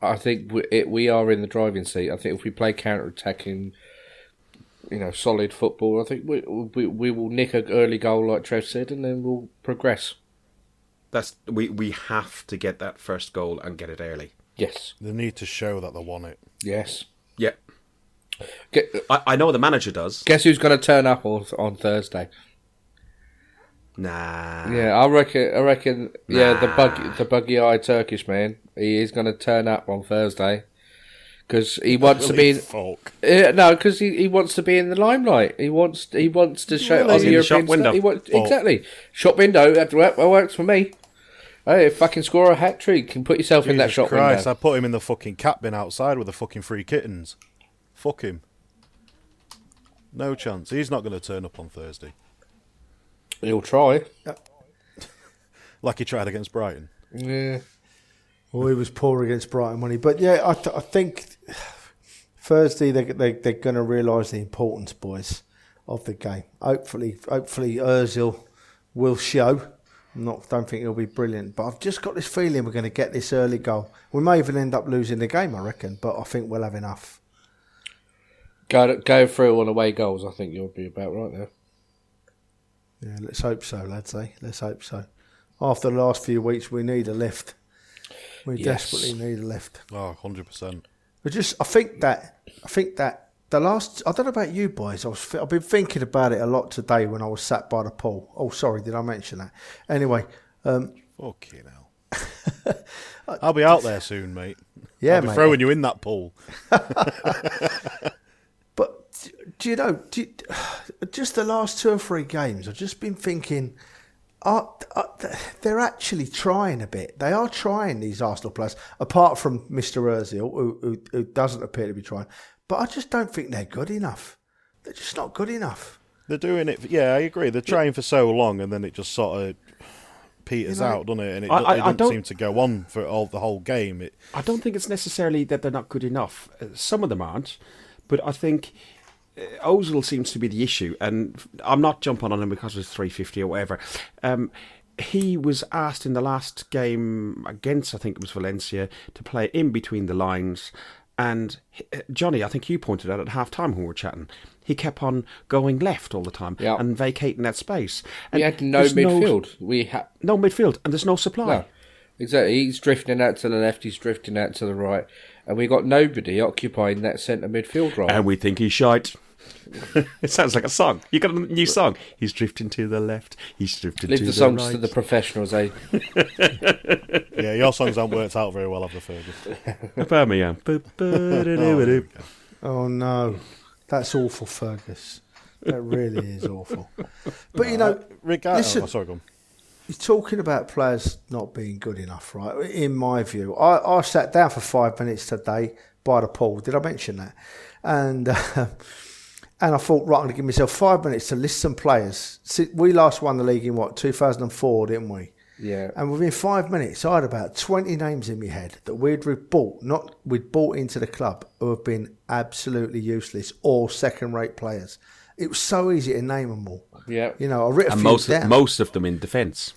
I think we, it, we are in the driving seat. I think if we play counter attacking, you know, solid football, I think we, we we will nick an early goal like Trev said, and then we'll progress. That's we we have to get that first goal and get it early. Yes, They need to show that they want it. yes. Yep. Get, I, I know the manager does. guess who's going to turn up on, on Thursday? Nah. Yeah, I reckon. I reckon. Yeah, the Nah. buggy, the buggy-eyed Turkish man. He is going to turn up on Thursday because he wants to be. In, Folk. uh, no, because he, he wants to be in the limelight. He wants he wants to show Really? on the the shop European window. He wants, Oh. Exactly, shop window. That that works for me. Hey, fucking score a hat trick Can put yourself in that Jesus shop Christ, window. I put him in the fucking cat bin outside with the fucking three kittens. Fuck him. No chance. He's not going to turn up on Thursday. He'll try. Like he tried against Brighton. Yeah. Well, he was poor against Brighton, wasn't he? But yeah, I, th- I think Thursday they, they, they're going to realise the importance, boys, of the game. Hopefully, hopefully Özil will show. I'm not don't think he'll be brilliant, but I've just got this feeling we're going to get this early goal. We may even end up losing the game, I reckon, but I think we'll have enough. Go go through on away goals. I think you'll be about right there. Yeah, let's hope so, lads. Eh? Let's hope so. After the last few weeks, we need a lift. We Yes. desperately need a lift. Oh, 100%. But just, I think that, I think that the last, I don't know about you boys. I was, I've been thinking about it a lot today when I was sat by the pool. Oh, sorry, did I mention that? Anyway, um, Fucking hell. I'll be out there soon, mate. yeah, I'll be mate. throwing you in that pool. But do you know, do you, just the last two or three games, I've just been thinking, are, are, they're actually trying a bit. They are trying these Arsenal players, apart from Mr. Ozil, who, who, who doesn't appear to be trying. But I just don't think they're good enough. They're just not good enough. They're doing it. Yeah, I agree. They're trying for so long, and then it just sort of peters You know, out, doesn't it? And it, I- I- it doesn't don't- seem to go on for all the whole game. It, I don't think it's necessarily that they're not good enough. Uh, Some of them aren't, but I think Ozil seems to be the issue, and I'm not jumping on him because it's 350 or whatever. Um, he was asked in the last game against, I think it was Valencia, to play in between the lines. And uh, Johnny, I think you pointed out at half time when we were chatting, he kept on going left all the time Yeah. and vacating that space. And We had no midfield. We had No, midfield, and there's no supply. no. Exactly. He's drifting out to the left. He's drifting out to the right, and we got nobody occupying that centre midfield role. And we think he's shite. it sounds like a song. You got a new song. He's drifting to the left. He's drifting Leave to the the, songs right. to the professionals, eh? yeah, your songs haven't worked out very well, have they, Fergus? Birmingham. Bu-bu-du-du-du. Oh no, that's awful, Fergus. That really is awful. But you know, Regardless, Listen. oh, sorry, go on. you're talking about players not being good enough, right? In my view, I, I sat down for five minutes today by the pool. Did I mention that? And uh, And I thought, right, I'm going to give myself five minutes to list some players. See, We last won the league in what, 2004, didn't we? Yeah. And within five minutes, I had about 20 names in my head that we'd re- bought, not we'd bought into the club who have been absolutely useless or second rate players. It was so easy to name them all. Yeah. You know, I wrote a And few most down. of, most of them in defence.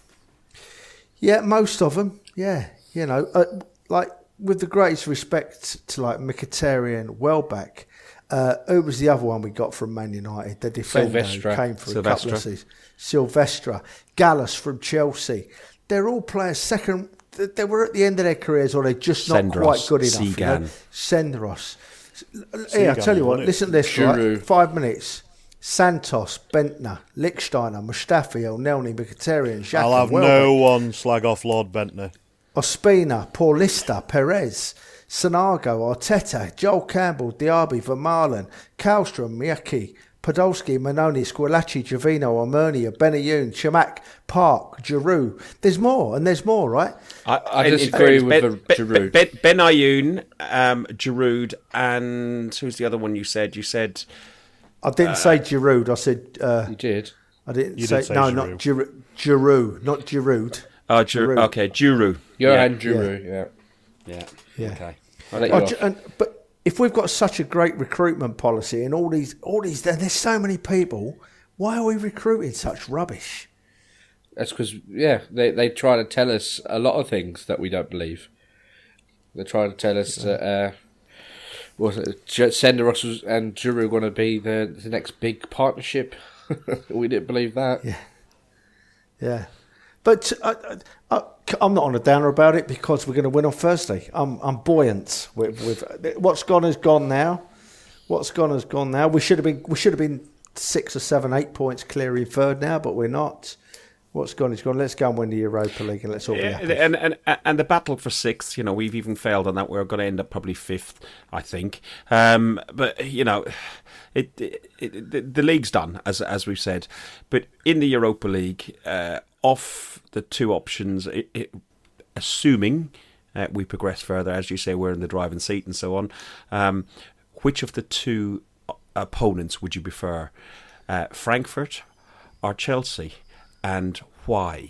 Yeah, most of them. Yeah, you know, uh, like with the greatest respect to like Mkhitaryan, Welbeck. Uh, who was the other one we got from Man United? The defender who Silvestre. came for a couple of Silvestre. seasons. Silvestre, Gallas from Chelsea. They're all players second. They were at the end of their careers, or they're just not Senderos, quite good enough. You know? Segan. Senderos. Here, I tell you what. Listen to this. Giroud. Right? Five minutes. Santos, Bendtner, Lichtsteiner, Mustafi, Elneny, Mkhitaryan, Xhaka, I'll have Welbeck. no one slag off Lord Bendtner. Ospina, Paulista, Perez, Sanogo, Arteta, Joel Campbell, Diaby, Vermaelen, Kallstrom, Miyaichi, Podolski, Mannone, Squillaci, Gervinho, Almunia, Benayoun, Chamakh, Park, Giroud. There's more, and there's more, right? I in- in disagree with ben, the Ben, Giroud. Ben, ben Ayoun, um, Giroud, and who's the other one you said? You said I didn't say Giroud. I said uh, You did. I didn't You say, did say no, Giroud. not Giroud. Giroud, not Giroud. oh, Giroud. Giroud. Okay, Giroud. Johan Yeah. Djourou, yeah. Yeah. Yeah. Okay. I'll let oh, you Oh, and, but if we've got such a great recruitment policy and all these, all these, and there's so many people, why are we recruiting such rubbish? That's because, yeah, they, they try to tell us a lot of things that we don't believe. They're trying to tell us that, uh, was it, was- and Giroud going to be the, the next big partnership. we didn't believe that. Yeah. Yeah. But I, I, I'm not on a downer about it because we're going to win on Thursday. I'm, I'm buoyant with, with what's gone has gone now. What's gone has gone now. We should have been we should have been six or seven, eight points clear in third now, but we're not. What's gone is gone. Let's go and win the Europa League and let's all be happy. and, and and the battle for sixth, you know, we've even failed on that. We're going to end up probably fifth, I think. Um, but you know, it, it, it the, the league's done as as we've said. But in the Europa League, uh, off the two options, it, it, assuming uh, we progress further, as you say, we're in the driving seat and so on. Um, which of the two opponents would you prefer, uh, Frankfurt or Chelsea, and why?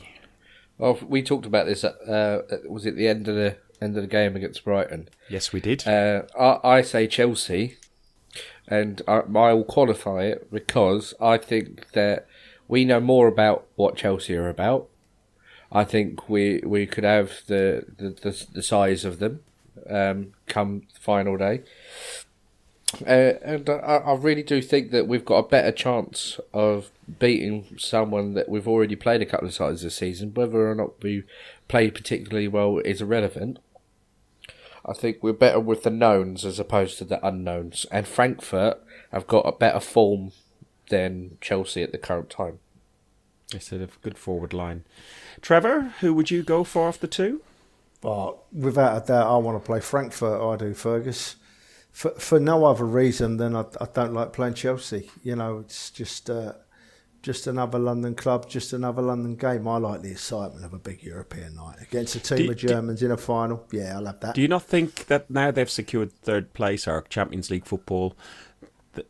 Well, we talked about this. At, uh, was it the end of the end of the game against Brighton? Yes, we did. Uh, I, I say Chelsea, and I, I will qualify it because I think that we know more about what Chelsea are about. I think we we could have the the, the, the size of them um, come final day. Uh, and I, I really do think that we've got a better chance of beating someone that we've already played a couple of times this season. Whether or not we play particularly well is irrelevant. I think we're better with the knowns as opposed to the unknowns. And Frankfurt have got a better form than Chelsea at the current time. Instead of good forward line. Trevor, who would you go for off the two? But without a doubt, I want to play Frankfurt. I do, Fergus. For for no other reason than I, I don't like playing Chelsea. You know, it's just uh, just another London club, just another London game. I like the excitement of a big European night against a team Do- of do- Germans in a final. Yeah, I love that. Do you not think that now they've secured third place or Champions League football, that,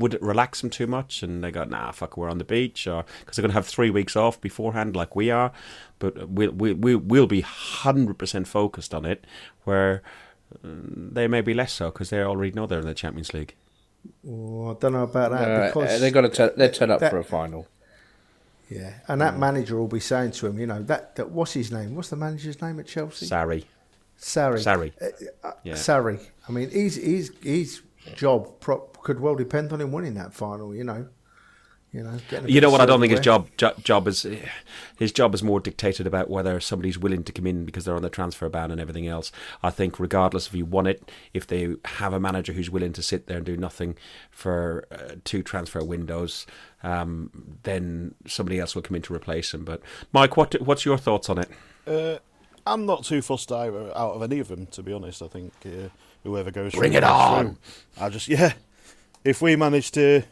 would it relax them too much? And they go, nah, fuck, we're on the beach, or because they're going to have three weeks off beforehand, like we are. But we'll we, we, we'll be hundred percent focused on it, where um, they may be less so because they already know they're in the Champions League. Oh, I don't know about that Uh, because they're going to they turn up that- for a final. yeah, and that manager will be saying to him, you know, that, that what's his name? What's the manager's name at Chelsea? Sorry, Sarri. Sarri. Uh, Yeah. Sarri. I mean, he's, he's, his job pro- could well depend on him winning that final. You know, you know. You know what? I don't think his job, job job is his job is more dictated about whether somebody's willing to come in because they're on the transfer ban and everything else. I think regardless if you won it, if they have a manager who's willing to sit there and do nothing for uh, two transfer windows, um, then somebody else will come in to replace him. But Mike, what what's your thoughts on it? Uh, I'm not too fussed either, out of any of them, to be honest. I think uh, whoever goes Bring it on! through. I just yeah. If we manage to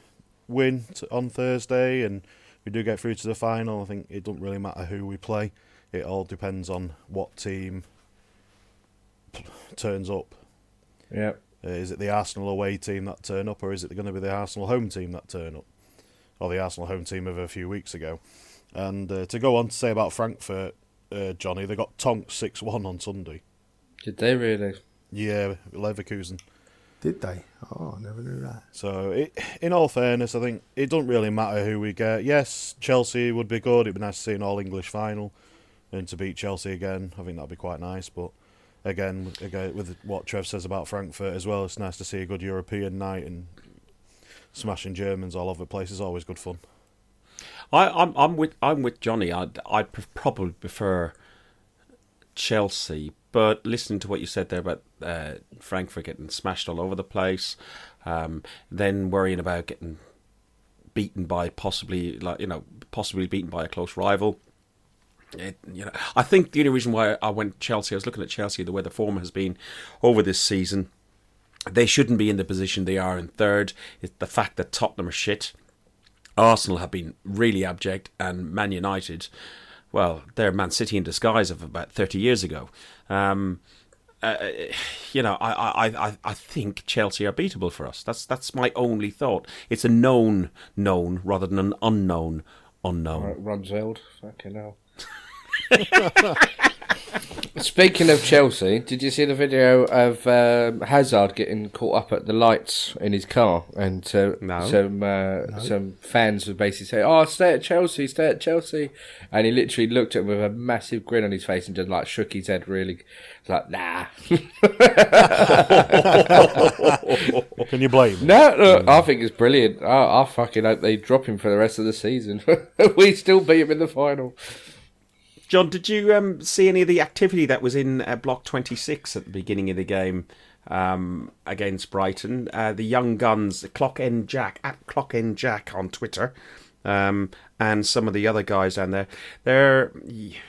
win t- on Thursday and we do get through to the final, I think it doesn't really matter who we play. It all depends on what team p- turns up. Yeah. Uh, is it the Arsenal away team that turn up, or is it going to be the Arsenal home team that turn up, or the Arsenal home team of a few weeks ago? And uh, to go on to say about Frankfurt, uh, Johnny, they got tonked six one on Sunday. Did they really? Yeah, Leverkusen. Did they? Oh, I never knew that. So, it, in all fairness, I think it doesn't really matter who we get. Yes, Chelsea would be good. It'd be nice to see an all English final and to beat Chelsea again. I think that'd be quite nice. But again, again, with what Trev says about Frankfurt as well, it's nice to see a good European night and smashing Germans all over the place is always good fun. I, I'm I'm with I'm with Johnny. I'd I'd probably prefer Chelsea, but listening to what you said there about uh, Frankfurt getting smashed all over the place, um, then worrying about getting beaten by possibly like you know possibly beaten by a close rival. It, you know, I think the only reason why I went Chelsea, I was looking at Chelsea, the way the form has been over this season. They shouldn't be in the position they are in third. It's the fact that Tottenham are shit. Arsenal have been really abject, and Man United, well, they're Man City in disguise of about 30 years ago. Um, uh, you know, I, I, I, I think Chelsea are beatable for us. That's that's my only thought. It's a known known rather than an unknown unknown. Right, Rumsfeld, fucking hell. Speaking of Chelsea, did you see the video of um, Hazard getting caught up at the lights in his car, and uh, No. some uh, some fans were basically saying, "Oh, stay at Chelsea, stay at Chelsea," and he literally looked at him with a massive grin on his face and just like shook his head, really, It's like, "Nah." Can you blame? him? No, no, I think it's brilliant. I, I fucking hope they drop him for the rest of the season. we still beat him in the final. John, did you um, see any of the activity that was in uh, Block 26 at the beginning of the game um, against Brighton? Uh, the young guns, Clock End Jack, at Clock End Jack on Twitter, um, and some of the other guys down there. They're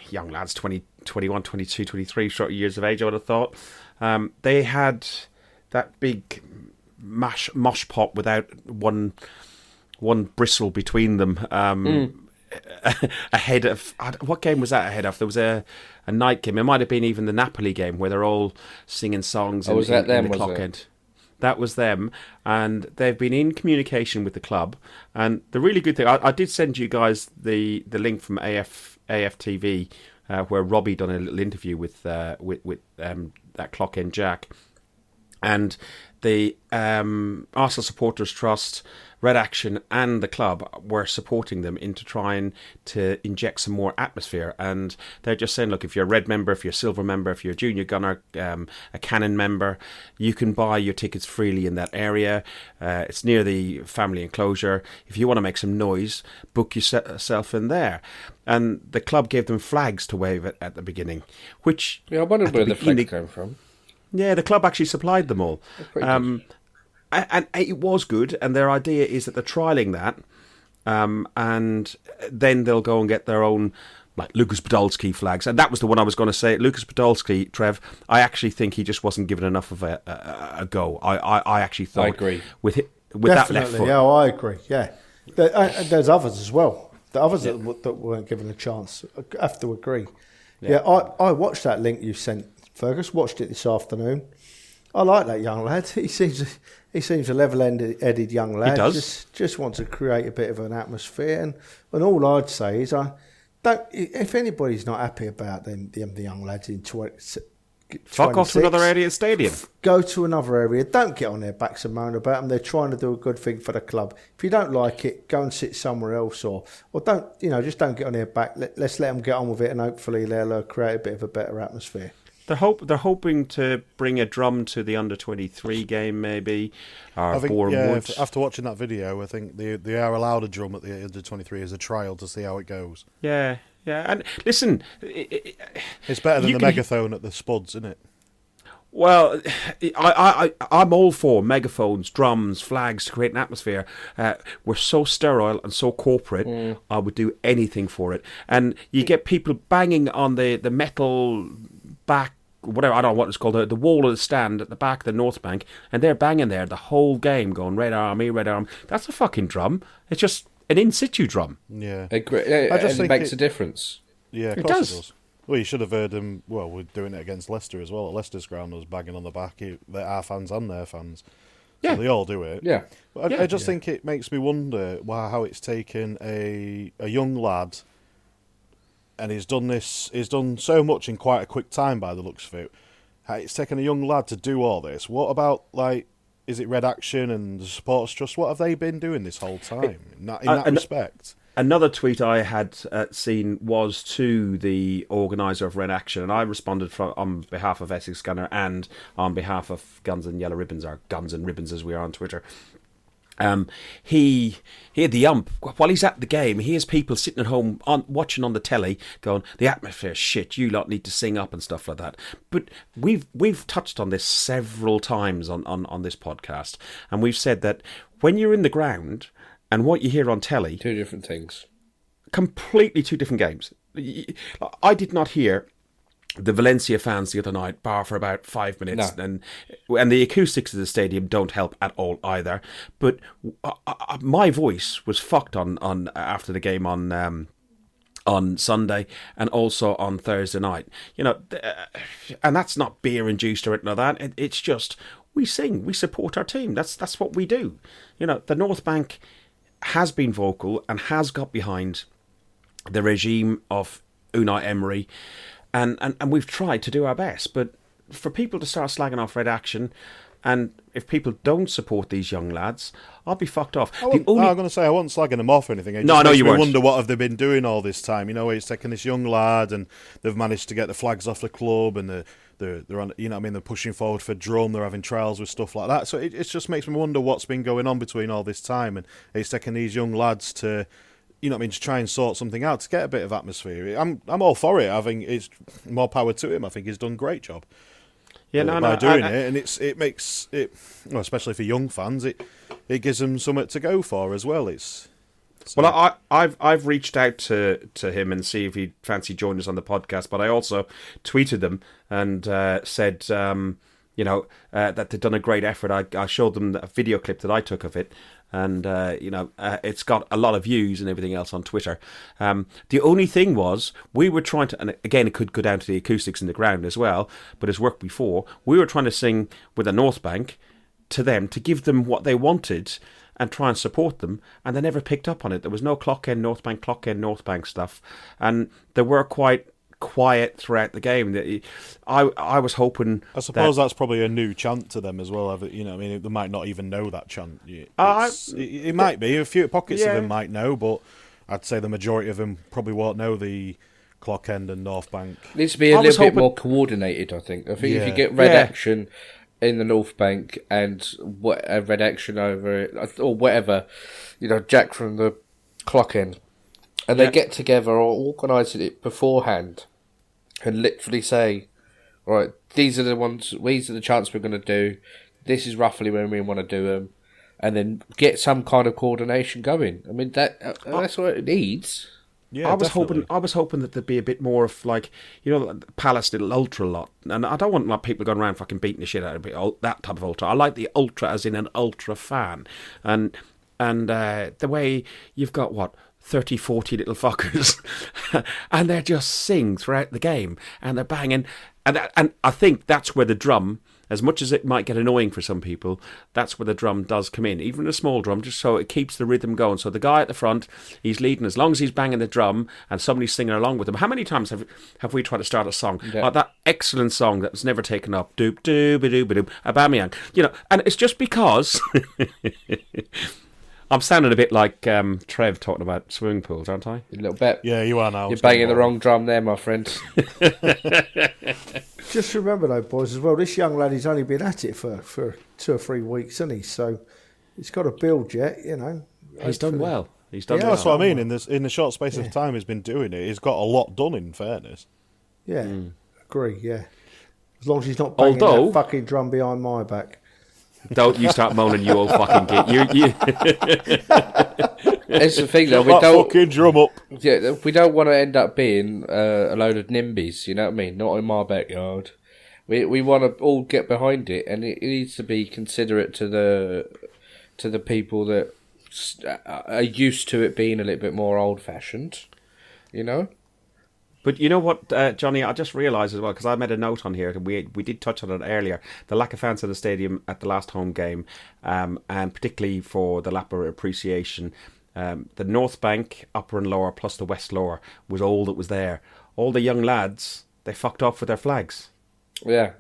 young lads, 20, 21, 22, 23 sort of years of age, I would have thought. Um, they had that big mash, mosh pot without one one bristle between them. Um, ahead of what game was that ahead of? There was a a night game. It might have been even the Napoli game where they're all singing songs. Oh, in, was that in- in them, the was clock it? end. That was them, and they've been in communication with the club. And the really good thing, I, I did send you guys the the link from AF AFTV uh, where Robbie done a little interview with uh, with with um, that clock end Jack and the um, Arsenal Supporters Trust, Red Action, and the club were supporting them into trying to inject some more atmosphere. And they're just saying, look, if you're a red member, if you're a silver member, if you're a junior gunner, um, a cannon member, you can buy your tickets freely in that area. Uh, it's near the family enclosure. If you want to make some noise, book yourself in there. And the club gave them flags to wave at, at the beginning, which Yeah, I wondered the where the beginning- flags came from. Yeah, the club actually supplied them all. Um, and, it was good, and their idea is that they're trialing that, um, and then they'll go and get their own like Lucas Podolski flags, and that was the one I was going to say. Lucas Podolski, Trev, I actually think he just wasn't given enough of a, a, a go. I, I, I actually thought I agree. with it, with that left foot. yeah, I agree. Yeah, there, uh, there's others as well. The others that, that weren't given a chance I have to agree. Yeah, I, I watched that link you sent, Fergus. Watched it this afternoon. I like that young lad. He seems he seems a level-headed young lad. He does. Just just wants to create a bit of an atmosphere. And and all I'd say is I don't. If anybody's not happy about them, them the young lads in twenty. Fuck off to another area stadium. go to another area. Don't get on their backs and moan about them. They're trying to do a good thing for the club. If you don't like it, go and sit somewhere else, or or don't you know just don't get on their back. Let, let's let them get on with it, and hopefully they'll uh, create a bit of a better atmosphere. They're hope they're hoping to bring a drum to the under twenty three game, maybe. Or I think Boreham yeah, Woods. after watching that video, I think they they are allowed a drum at the under twenty three as a trial to see how it goes. Yeah, yeah. And listen, i i It's better than the megaphone at the Spuds, isn't it? well, I, I, I, I'm all for megaphones, drums, flags to create an atmosphere. Uh, we're so sterile and so corporate. I would do anything for it. And you get people banging on the, the metal back. Whatever I don't know what it's called, the, the wall of the stand at the back of the North Bank, and they're banging there the whole game, going Red Army, Red Army. That's a fucking drum. It's just an in situ drum. Yeah, Agree. Yeah, I just it makes it- a difference. yeah, of It course does. it does. Well, you should have heard them. Well, we're doing it against Leicester as well. At Leicester's ground, was bagging on the back. It, our fans and their fans. Yeah. So they all do it. Yeah. But I, Yeah. I just think it makes me wonder why how it's taken a a young lad, and he's done this. He's done so much in quite a quick time by the looks of it. It's taken a young lad to do all this. What about like? Is it Red Action and the Supporters Trust? What have they been doing this whole time in that, in Uh, that respect? Another tweet I had uh, seen was to the organizer of Red Action, and I responded from, on behalf of Essex Gunner and on behalf of Guns and Yellow Ribbons, or Guns and Ribbons as we are on Twitter. Um, he he had the ump while he's at the game. He has people sitting at home on watching on the telly, going, "The atmosphere, shit. You lot need to sing up and stuff like that." But we've we've touched on this several times on on on this podcast, and we've said that when you're in the ground and what you hear on telly, Two different things. completely two different games. I did not hear the Valencia fans the other night bar for about five minutes, No. and and the acoustics of the stadium don't help at all either. But uh, uh, my voice was fucked on on after the game on. Um, on Sunday and also on Thursday night, you know, uh, and that's not beer induced or anything like that. It, it's just we sing, we support our team. That's that's what we do. You know, the North Bank has been vocal and has got behind the regime of Unai Emery, and, and, and we've tried to do our best. But for people to start slagging off Red Action, and if people don't support these young lads, I'll be fucked off. I wasn't- I'm going to say I wasn't slagging them off or anything. It No, know you weren't. wonder what have they been doing all this time. You know, it's taken this young lad and they've managed to get the flags off the club and they're, they're, they're on, you know I mean, they're pushing forward for drum, they're having trials with stuff like that. So it, it just makes me wonder what's been going on between all this time and it's taken these young lads to, you know what I mean, to try and sort something out to get a bit of atmosphere. I'm I'm all for it. I think it's more power to him. I think he's done a great job yeah, no, by no, doing I- I- it, and it's it makes it, well, especially for young fans, it it gives them something to go for as well. It's so- Well, I, I've I've reached out to, to him and see if he'd fancy joining us on the podcast, but I also tweeted them and uh, said, um, you know, uh, that they'd done a great effort. I, I showed them a video clip that I took of it, and uh, you know, uh, it's got a lot of views and everything else on Twitter. Um, the only thing was, we were trying to, and again, it could go down to the acoustics in the ground as well, but it's worked before. We were trying to sing with the North Bank to them to give them what they wanted and try and support them, and they never picked up on it. There was no clock end, North Bank, clock end, North Bank stuff, and they were quite quiet throughout the game. That I I was hoping. I suppose that, that's probably a new chant to them as well. You know, I mean, they might not even know that chant. It, I- it, it might be a few pockets Yeah. of them might know, but I'd say the majority of them probably won't know the clock end and North Bank. needs to be a I was little bit hoping- more coordinated. I think. I think if you get red Yeah. action in the North Bank and what a red action over it, or whatever, you know, Jack from the clock end, and they Yeah. get together or organise it beforehand, and literally say, right, these are the ones, these are the chants we're going to do. This is roughly when we want to do them. And then get some kind of coordination going. I mean that uh, that's what it needs. Yeah, I was definitely. hoping I was hoping that there'd be a bit more of like you know the Palace did ultra lot, and I don't want like people going around fucking beating the shit out of it, ul- that type of ultra. I like the ultra as in an ultra fan, and and uh, the way you've got what 30, 40 little fuckers, and they just sing throughout the game, and they're banging, and and I think that's where the drum. As much as it might get annoying for some people, that's where the drum does come in. Even a small drum, just so it keeps the rhythm going. So the guy at the front, he's leading. As long as he's banging the drum and somebody's singing along with him. How many times have have we tried to start a song Yeah. like that excellent song that was never taken up? Doop doop doop doop Aubameyang. You know, and it's just because I'm sounding a bit like um, Trev talking about swimming pools, aren't I? A little bit. Yeah, you are now. You're banging the wrong drum there, my friend. Just remember though, boys, as well. This young lad, he's only been at it for, for two or three weeks, hasn't he? So he's got to build yet, you know. He's done well. He's done Yeah, well. That's what I mean. In this, in the short space of time he's been doing it, he's got a lot done. In fairness, Yeah, Hmm. agree. Yeah, as long as he's not banging Although- that fucking drum behind my back. Don't you start moaning, you old fucking git. You, you, It's the thing though. We that don't. fucking drum up. Yeah, we don't want to end up being uh, a load of NIMBYs. You know what I mean? Not in my backyard. We we want to all get behind it, and it, it needs to be considerate to the to the people that uh, are used to it being a little bit more old fashioned. You know. But you know what, uh, Johnny? I just realised as well because I made a note on here. We we did touch on it earlier. The lack of fans in the stadium at the last home game, um, and particularly for the lap of appreciation, um, the North Bank, upper and lower, plus the West lower was all that was there. All the young lads they fucked off with their flags. Yeah,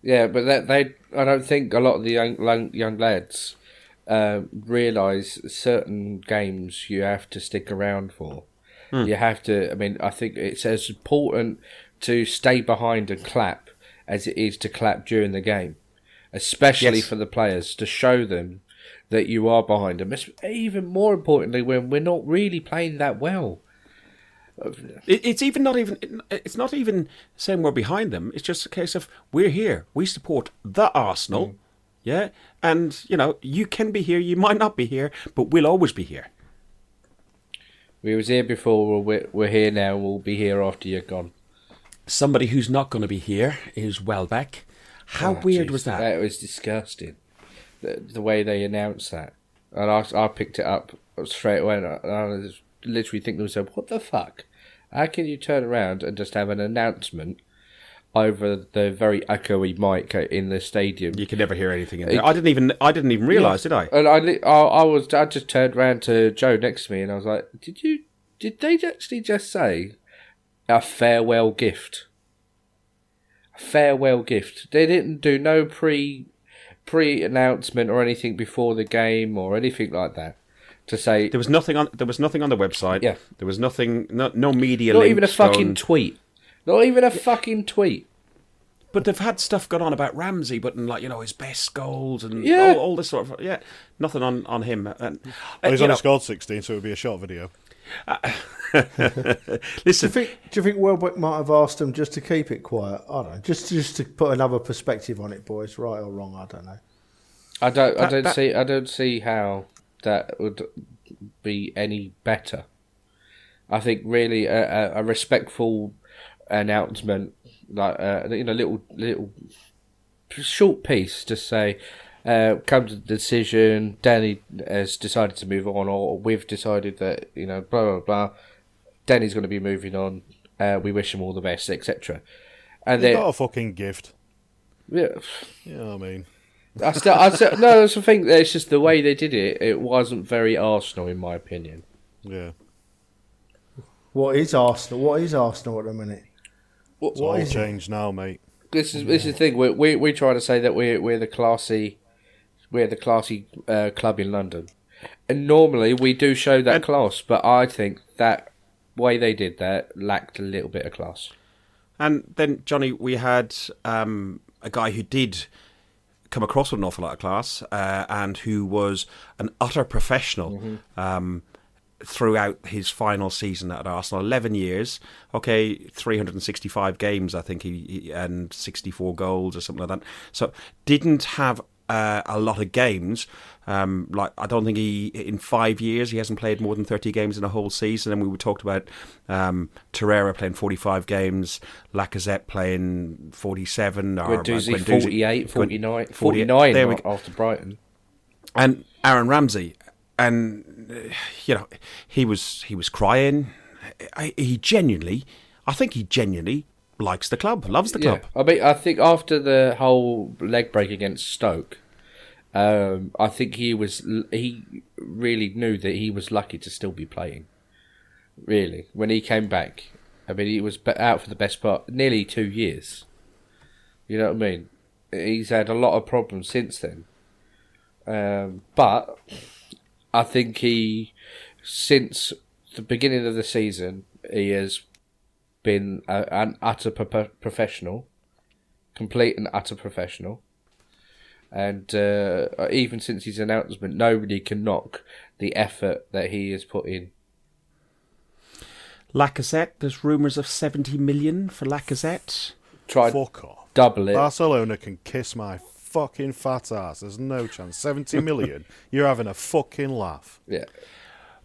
yeah, but that they, I don't think a lot of the young young, lads uh, realise certain games you have to stick around for. Hmm. You have to. I mean, I think it's as important to stay behind and clap as it is to clap during the game, especially Yes. for the players to show them that you are behind them. It's even more importantly when we're not really playing that well. It's even not even. It's not even saying we're behind them. It's just a case of we're here. We support the Arsenal. Yeah, and you know you can be here. You might not be here, but we'll always be here. We was here before. We're, we're here now. We'll be here after you're gone. Somebody who's not going to be here is Welbeck. How Oh, weird jeez, was that? That was disgusting. The, the way they announced that, and I, I picked it up straight away. And I, I was literally thinking to myself, "What the fuck? How can you turn around and just have an announcement over the very echoey mic in the stadium?" You can never hear anything in there. I didn't even. I didn't even realise, did I? And I, I, I was, I just turned around to Joe next to me, and I was like, "Did you? Did they actually just say a farewell gift? A farewell gift? They didn't do no pre pre announcement or anything before the game or anything like that to say There was nothing on. There was nothing on the website. Yeah. There was nothing. No, no media. not even a fucking going- tweet, not even a fucking tweet." But they've had stuff going on about Ramsey, but in like you know his best goals and Yeah. all, all this sort of yeah, nothing on on him. And uh, Well, he's only know, scored 16, so it would be a short video. Do listen, you think? Do you think Welbeck might have asked them just to keep it quiet? I don't know. Just just to put another perspective on it, boys. Right or wrong? I don't know. I don't. I don't that- see. I don't see how that would be any better. I think really a, a, a respectful announcement, like uh, you know, little little short piece, to say, uh, come to the decision. Danny has decided to move on, or we've decided that you know, blah blah blah. Danny's going to be moving on. Uh, we wish him all the best, etc. And He then, got a fucking gift. yeah, You know what I mean? I still, I still, no, that's the thing. It's just the way they did it. It wasn't very Arsenal, in my opinion. Yeah. What is Arsenal? What is Arsenal at the minute? It's What all is it? changed now, mate. This is this is the thing. We we we try to say that we're we're the classy, we're the classy uh, club in London, and normally we do show that class. But I think that way they did that lacked a little bit of class. and then Johnny, we had um, a guy who did come across with an awful lot of class, uh, and who was an utter professional. Um, throughout his final season at Arsenal, eleven years. Okay, three hundred and sixty-five games, I think he, he and sixty-four goals or something like that. So didn't have uh, a lot of games. Um, like I don't think he in five years he hasn't played more than thirty games in a whole season. And we were talked about um, Torreira playing forty-five games, Lacazette playing forty-seven, or Guendouzi, Guendouzi- 48, 49, 48. 49 There we go after Brighton. and Aaron Ramsey, and uh, you know he was he was crying. He genuinely, I think he genuinely likes the club, loves the club. I mean, I think after the whole leg break against Stoke, um, I think he was he really knew that he was lucky to still be playing. Really, when he came back, I mean, he was out for the best part nearly two years. You know what I mean? He's had a lot of problems since then, um, but I think he, since the beginning of the season, he has been a, an utter pro- professional, complete and utter professional. And uh, even since his announcement, nobody can knock the effort that he has put in. Lacazette, there's rumours of seventy million for Lacazette. Tried Fuck off. double it. Barcelona can kiss my fucking fat ass. There's no chance. 70 million? You're having a fucking laugh. yeah,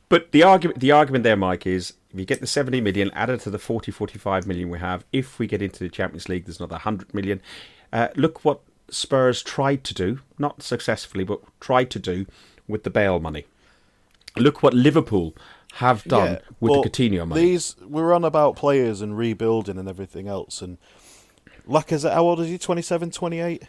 But the argument, the argument there, Mike, is if you get the 70 million added to the 40, 45 million we have, if we get into the Champions League, there's another 100 million. Uh, look what Spurs tried to do, not successfully, but tried to do with the Bale money. Look what Liverpool have done Yeah, with the Coutinho money. These we're on about players and rebuilding and everything else. And Lacazette, how old is he? 27, 28?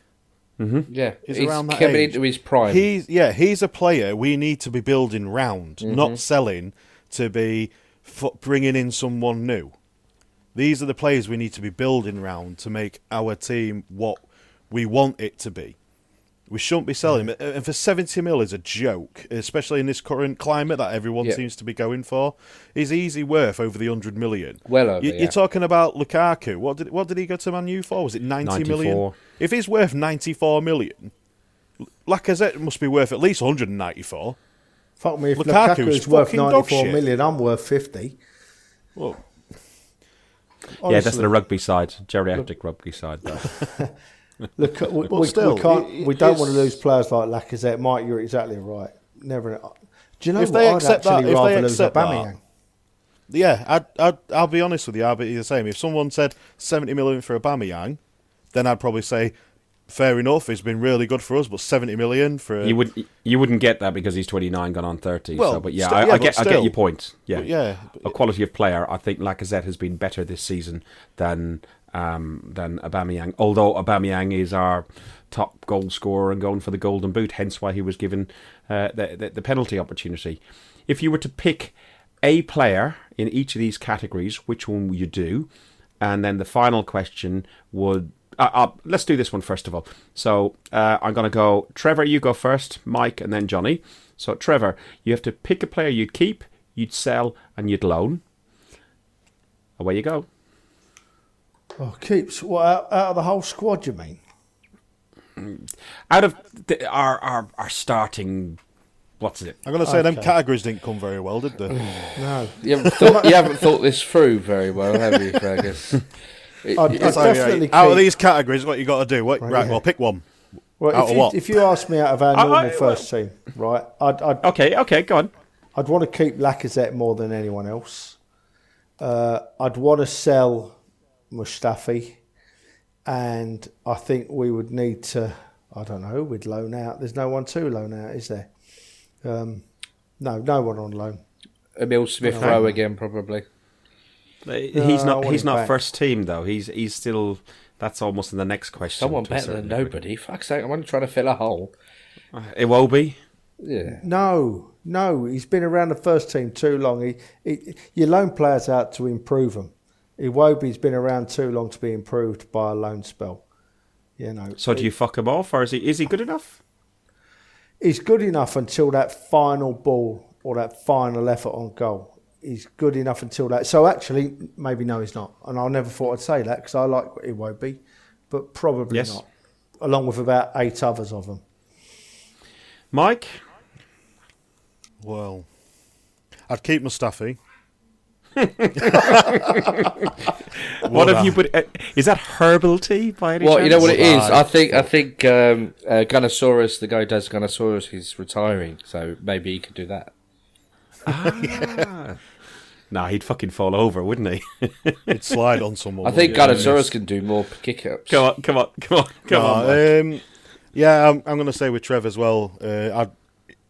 Yeah, He's he's around that coming age. into his prime. He's yeah, he's a player we need to be building round, Mm-hmm. not selling to be f- bringing in someone new. These are the players we need to be building round to make our team what we want it to be. We shouldn't be selling him. And for 70 mil is a joke, especially in this current climate that everyone Yeah. seems to be going for. He's easy worth over the 100 million. Well over, You, yeah. You're talking about Lukaku. What did what did he go to Man U for? Was it 90 million? 94. If he's worth 94 million, Lacazette must be worth at least 194. Fuck me, if Lukaku's Lukaku is worth fucking dog 94 shit. million, I'm worth 50. Well, yeah, that's the rugby side, geriatric rugby side. Though. Look, we, But we, still, we can't. it- we don't want to lose players like Lacazette. Mike, you're exactly right. Never. Do you know If what? they I'd accept that- actually if they rather lose accept that- yeah, I'd, I'd, I'll be honest with you. I'll be the same. If someone said 70 million for Aubameyang, then I'd probably say, fair enough. He's been really good for us, but 70 million for you would you wouldn't get that because he's 29, gone on 30. Well, so, but yeah, still- I, yeah, I but get I get your point. Yeah, But yeah, a quality of player. I think Lacazette has been better this season than um, than Aubameyang. Although Aubameyang is our top goal scorer and going for the golden boot, hence why he was given uh, the, the the penalty opportunity. If you were to pick a player in each of these categories, which one would you do? And then the final question would. Uh, uh, let's do this one first of all. So uh, I'm going to go. Trevor, you go first. Mike, and then Johnny. So Trevor, you have to pick a player you'd keep, you'd sell, and you'd loan. Away you go. Oh, keeps what out, out of the whole squad? You mean? Out of the, our, our our starting, what's it? I'm going to say them categories didn't come very well, did they? No. You haven't, thought, you haven't thought this through very well, have you, Fergus? It- I'd- I'd definitely out of these categories, what you got to do? What, right, yeah. well, pick one. Well, Out if of you, what? if you ask me out of our normal I- first team, right, I'd, I'd Okay, okay, go on. I'd want to keep Lacazette more than anyone else. Uh, I'd want to sell Mustafi, and I think we would need to. I don't know. We'd loan out. There's no one to loan out, is there? Um, no, no one on loan. Emil Smith Rowe again, probably. he's I not. He's not back. first team though. He's he's still. That's almost in the next question. Someone better certain than degree. nobody. Fuck's sake, I'm only trying to fill a hole. It will be. Yeah. No, no. He's been around the first team too long. He, he you loan players out to improve them. Iwobi's been around too long to be improved by a loan spell. You know. So do you fuck him off, or is he is he good enough? he's good enough until that final ball or that final effort on goal. He's good enough until that. So actually, maybe no, he's not. And I never thought I'd say that because I like it won't be, but probably Yes. not. Along with about eight others of them. Mike, Well, I'd keep Mustafi. what have you put? Uh, is that herbal tea by any Well, chance? you know what it is. I think I think um, uh, Gunnosaurus, the guy who does Gunnosaurus, he's retiring, so maybe he could do that. Nah, he'd fucking fall over, wouldn't he? He'd slide on someone. I think wouldn't he? Gunnosaurus can do more kick ups. come on, come on, come on, come No, on. Um, yeah, I'm, I'm going to say with Trev as well. Uh, I'd,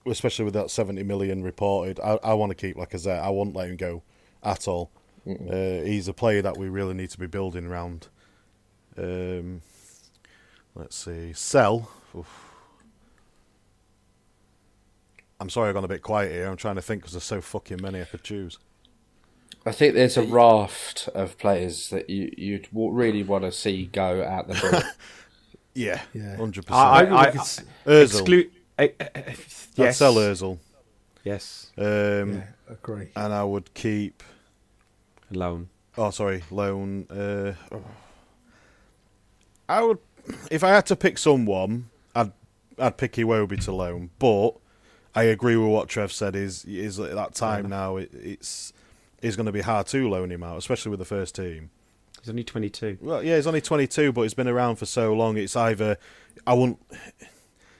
especially with that 70 million reported, I, I want to keep Lacazette. I won't let him go at all. Uh, he's a player that we really need to be building around. Um, let's see, sell. Oof. I'm sorry, I've gone a bit quiet here. I'm trying to think because there's so fucking many I could choose. I think there's a raft of players that you you'd w- really want to see go out the door. Yeah, Yeah. hundred I, percent. I, I, Maybe we could Özil. exclude. Uh, uh, uh, I'd yes, sell Özil, Yes, um, Yeah, agree. and I would keep. Alone. Oh, sorry, loan. Uh, I would, if I had to pick someone, I'd I'd pick Iwobi to loan. But I agree with what Trev said. Is is at that time now it, it's it's going to be hard to loan him out, especially with the first team. He's only twenty-two. Well, yeah, he's only twenty two, but he's been around for so long. It's either I wouldn't.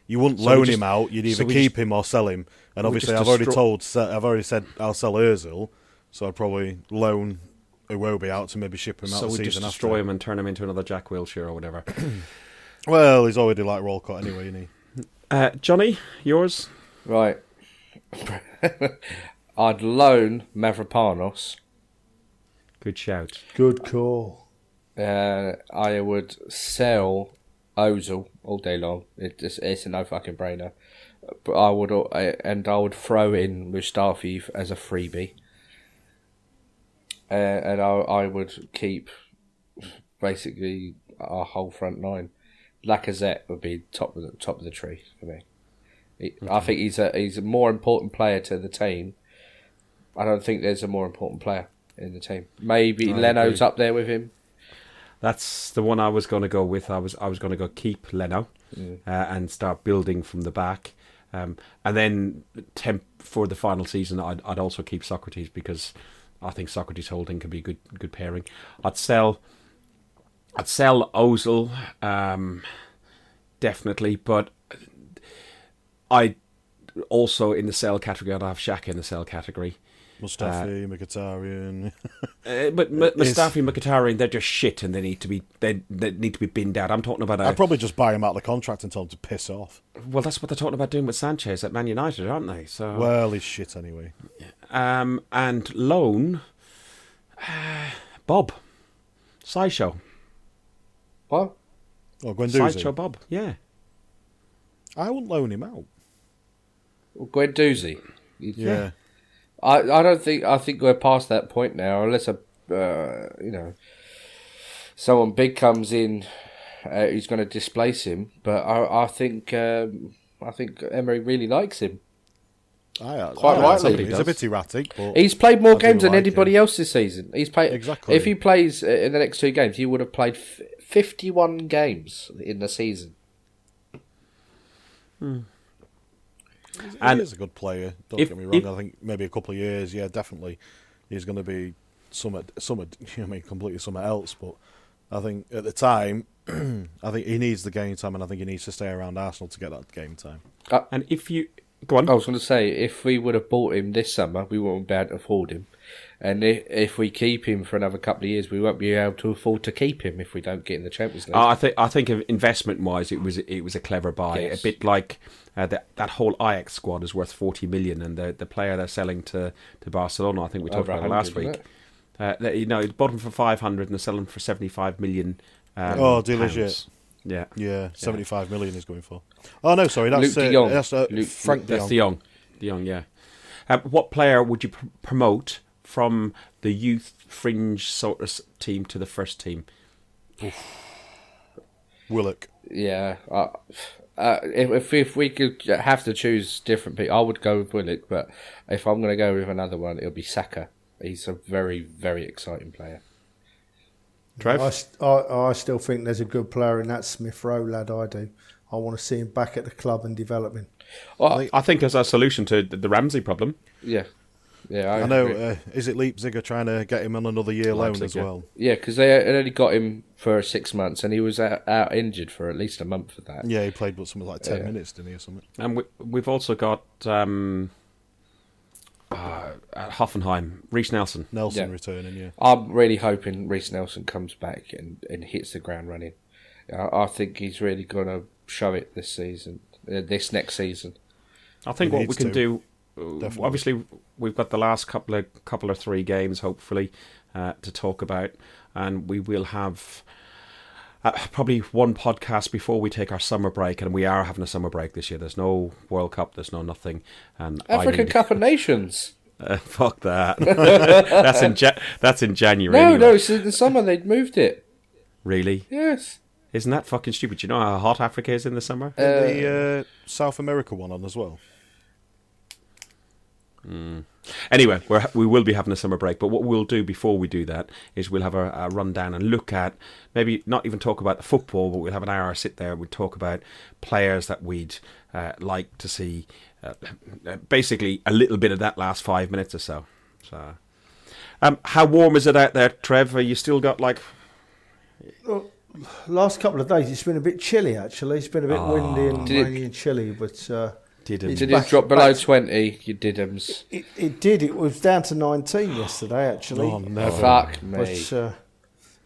You wouldn't So loan just- him out. You'd either so keep just- him or sell him. And obviously, I've already destroy- told. I've already said I'll sell Özil, so I'd probably loan Iwobi out to maybe ship him out So the we season just after. destroy him and turn him into another Jack Wilshere or whatever. Well, he's already like Walcott anyway, isn't he? uh, Johnny, yours. right. I'd loan Mavropanos. Good shout. Good call. Uh, I would sell Ozil all day long. It just, it's a no fucking brainer. But I would, I- and I would throw in Mustafi as a freebie. Uh, and I, I would keep basically our whole front line. Lacazette would be top of the top of the tree for me. He- I think he's a he's a more important player to the team. I don't think there's a more important player in the team. Maybe I Leno's agree. up there with him. That's the one I was going to go with. I was I was going to go keep Leno Mm. uh, and start building from the back, um, and then temp for the final season. I'd, I'd also keep Sokratis because I think Sokratis Holding could be a good good pairing. I'd sell I'd sell Ozil um, definitely, but I also in the sell category. I'd have Xhaka in the sell category. Mustafi, Mkhitaryan. Uh, but M- Mustafi, Mkhitaryan, they're just shit, and they need to be they, they need to be binned out. I'm talking about a, I'd probably just buy him out of the contract and tell him to piss off. well, that's what they're talking about doing with Sanchez at Man United, aren't they? So, Well, he's shit anyway. Um, and loan, uh, Bob, sideshow, Oh, What? sideshow Guendouzi. Bob, yeah. I wouldn't loan him out. Guendouzi. Yeah. I, I don't think I think we're past that point now, unless a uh, you know someone big comes in uh, who's going to displace him. But I I think um, I think Emery really likes him. I, I, Quite I rightly like him. he He's a bit erratic, but He's played more I games than like anybody him. else this season. He's played Exactly. If he plays uh, in the next two games, he would have played f- fifty-one games in the season. he And is a good player. Don't if- get me wrong. if- I think maybe a couple of years, yeah, definitely, he's going to be some, some, you know, I mean, completely something else. But I think at the time, I think he needs the game time, and I think he needs to stay around Arsenal to get that game time. And if you go on, I was going to say, if we would have bought him this summer, we wouldn't be able to afford him. And if, if we keep him for another couple of years, we won't be able to afford to keep him if we don't get in the Champions League. Uh, I think I think of investment wise, it was it was a clever buy. Yes. A bit like uh, that that whole Ajax squad is worth forty million, and the the player they're selling to, to Barcelona, I think we talked about last week. Uh, they, you know, bottom for five hundred, and they're selling for seventy five million. Um, Oh, deal is pounds. Yeah, Yeah, seventy-five million he's going for. Oh no, sorry, that's Luke uh, de Jong. that's uh, Luke- Frank de Jong. De Jong. De Jong, yeah. Um, what player would you pr- promote from the youth fringe sort of team to the first team? Willock. Yeah, uh, uh, if, if if we could have to choose different people, I would go with Willock. But if I'm going to go with another one, it'll be Saka. He's a very very exciting player. Trev? I, I, I still think there's a good player in that Smith Rowe lad. I do. I want to see him back at the club and developing. Oh, I think as a solution to the the Ramsey problem. yeah, yeah. I, I know. Uh, is it Leipzig are trying to get him on another year loan as yeah. well? Yeah, because they had only got him for six months, and he was out, out injured for at least a month for that. Yeah, he played but something like ten Yeah. minutes, didn't he, or something? And we, we've also got um, uh, at Hoffenheim, Reiss Nelson. Nelson Yeah. returning. Yeah, I'm really hoping Reiss Nelson comes back and, and hits the ground running. I, I think he's really going to show it this season, uh, this next season. I think He what we can to. do. uh, Definitely. Obviously, we've got the last couple of couple of three games, hopefully, uh, to talk about, and we will have. Uh, probably one podcast before we take our summer break, and we are having a summer break this year. There's no World Cup, there's no nothing, and African need- Cup of Nations. Uh, fuck that. that's in ja- that's in January. No, anyway. no, it's in the summer. They'd moved it. really. Yes. Isn't that fucking stupid? Do you know how hot Africa is in the summer? the uh, South America one on as well. Anyway, we're, we will be having a summer break, but what we'll do before we do that is we'll have a, a rundown and look at maybe not even talk about the football, but we'll have an hour sit there. We'll talk about players that we'd uh, like to see. Uh, basically, a little bit of that last five minutes or so. So, um, how warm is it out there, Trev? Have you still got like? Well, Last couple of days, it's been a bit chilly. Actually, it's been a bit windy and Did it- rainy and chilly. But uh, Did It's Did back- it drop below back- 20, you didums? it, it did. It was down to 19 yesterday. Actually, Oh, never. Fuck me. but uh,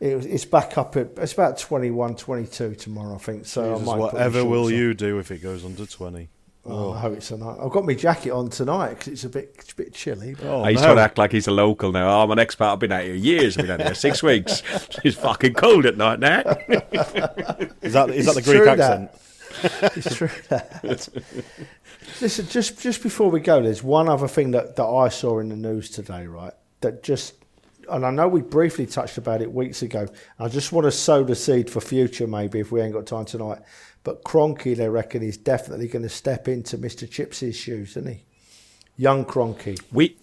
it it's back up at it's about 21, 22 tomorrow. I think so. I Jesus, might whatever will on. you do if it goes under twenty? Oh, I hope it's tonight. I've got my jacket on tonight because it's a bit, it's a bit chilly. But Oh, he's no. trying to act like he's a local now. Oh, I'm an expat. I've been out here years. I've been out here six weeks. It's fucking cold at night now. Is that is that the Greek true accent? it's true. That. Listen, just just before we go, there's one other thing that, that I saw in the news today, right? That just, and I know we briefly touched about it weeks ago. I just want to sow the seed for future, maybe if we ain't got time tonight. But Kroenke, they reckon he's definitely going to step into Mr. Chips's shoes, isn't he? Young Kroenke. We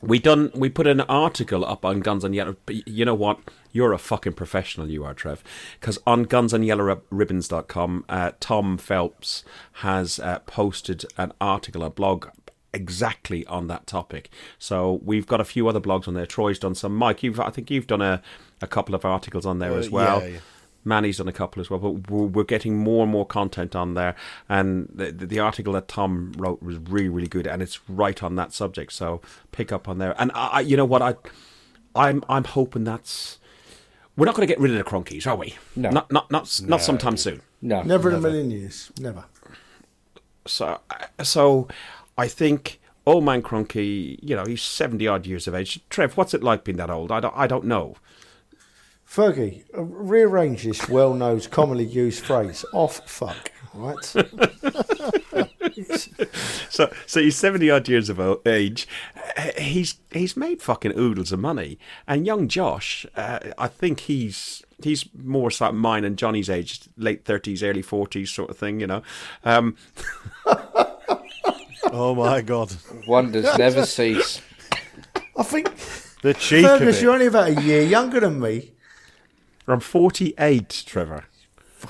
we done we put an article up on Guns and Yellow. You know what? You're a fucking professional, you are, Trev. Because on gunsandyellowribbons.com, uh, Tom Phelps has uh, posted an article, a blog exactly on that topic. So we've got a few other blogs on there. Troy's done some. Mike, you've I think you've done a, a couple of articles on there Uh, as well. yeah, yeah. Manny's done a couple as well, but we're, getting more and more content on there. And the, the, article that Tom wrote was really, really good, and it's right on that subject. So pick up on there. And I you know what, I, I'm, I'm hoping that's. We're not going to get rid of the Kroenkes, are we? No. Not, not, not, not sometime soon. No, Never in a million years. Never. So, so, I think old man Kroenke, you know, he's seventy odd years of age. Trev, what's it like being that old? I don't, I don't know. Fergie, uh, rearrange this well-known, commonly used phrase. Off fuck, right? So, so he's seventy odd years of age. He's he's made fucking oodles of money. And young Josh, uh, I think he's he's more sort of mine and Johnny's age, late thirties, early forties, sort of thing. You know. Um, Oh my god, wonders never cease. I think the cheek of Fergus, it. you're only about a year younger than me. I'm forty eight, Trevor.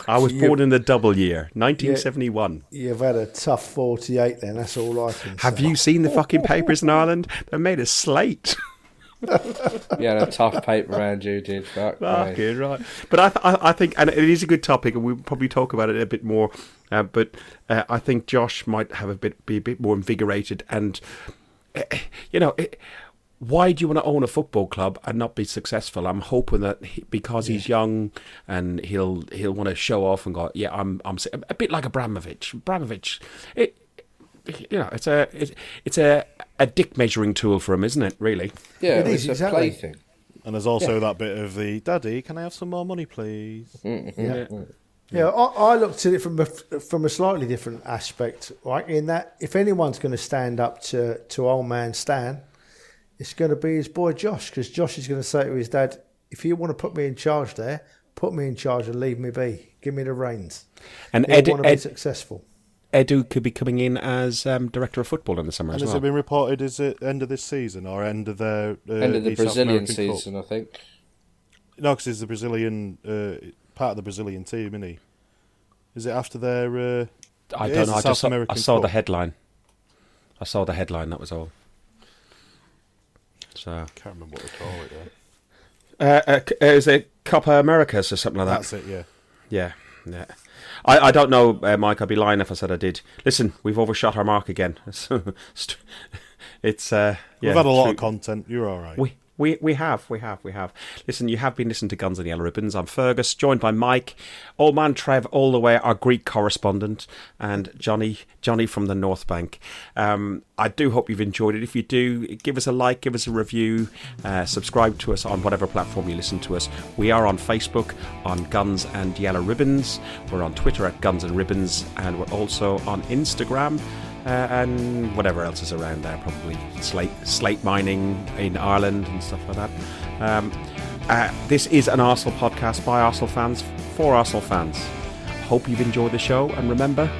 I was you. born in the double year, nineteen seventy one. You've had a tough 48 then, that's all I can say. Have say. you seen the fucking papers in Ireland? They made a slate. You had a tough paper round you did. Fuck me. Fucking right. But I, th- I, I think, and it is a good topic, and we'll probably talk about it a bit more. Uh, but uh, I think Josh might have a bit, be a bit more invigorated, and uh, you know, it, why do you want to own a football club and not be successful? I'm hoping that he, because he's young and he'll he'll want to show off and go, yeah, I'm I'm s- a bit like Abramovich. Abramovich, it. You know, it's a it's, it's a a dick measuring tool for him, isn't it? Really. Yeah, It it's is, a exactly. plaything. And there's also that bit of the daddy. Can I have some more money, please? Mm-hmm. Yeah, yeah I, I looked at it from a, from a slightly different aspect, right? In that, if anyone's going to stand up to, to old man Stan, it's going to be his boy Josh, because Josh is going to say to his dad, if you want to put me in charge there, put me in charge and leave me be. Give me the reins. And He'll Ed, want to be Ed, successful. Edu could be coming in as um, director of football in the summer And as has well. it been reported? Is it end of this season or end of the uh, End of the East Brazilian American Cup? season, I think. No, because he's the Brazilian uh, part of the Brazilian team, isn't he? Is it after their? Uh, I don't know. the I South just saw, I American saw the headline. I saw the headline. That was all. So, can't remember what they call it. Uh, uh, uh, is it Copa Americas or something like that? That's it. Yeah. Yeah, yeah. I, I don't know, uh, Mike. I'd be lying if I said I did. Listen, we've overshot our mark again. it's uh, yeah, We've had a lot true. of content. You're all right. We we we have we have we have. Listen, you have been listening to Guns and Yellow Ribbons. I'm Fergus, joined by Mike, old man Trev, all the way our Greek correspondent, and Johnny Johnny from the North Bank. Um, I do hope you've enjoyed it. If you do, give us a like, give us a review, uh, subscribe to us on whatever platform you listen to us. We are on Facebook on Guns and Yellow Ribbons. We're on Twitter at Guns and Ribbons, and we're also on Instagram uh, and whatever else is around there, probably slate slate mining in Ireland and stuff like that. Um, uh, this is an Arsenal podcast by Arsenal fans for Arsenal fans. Hope you've enjoyed the show, and remember,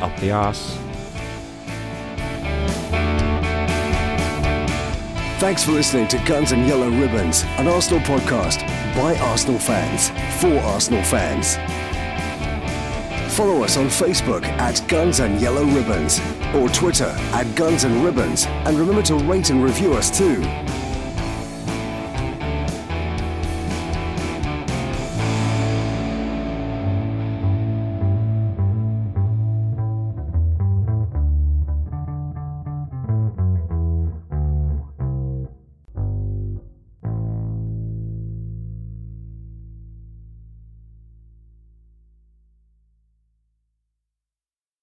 up the arse. Thanks for listening to Guns and Yellow Ribbons, an Arsenal podcast by Arsenal fans for Arsenal fans. Follow us on Facebook at Guns and Yellow Ribbons or Twitter at Guns and Ribbons, and remember to rate and review us too.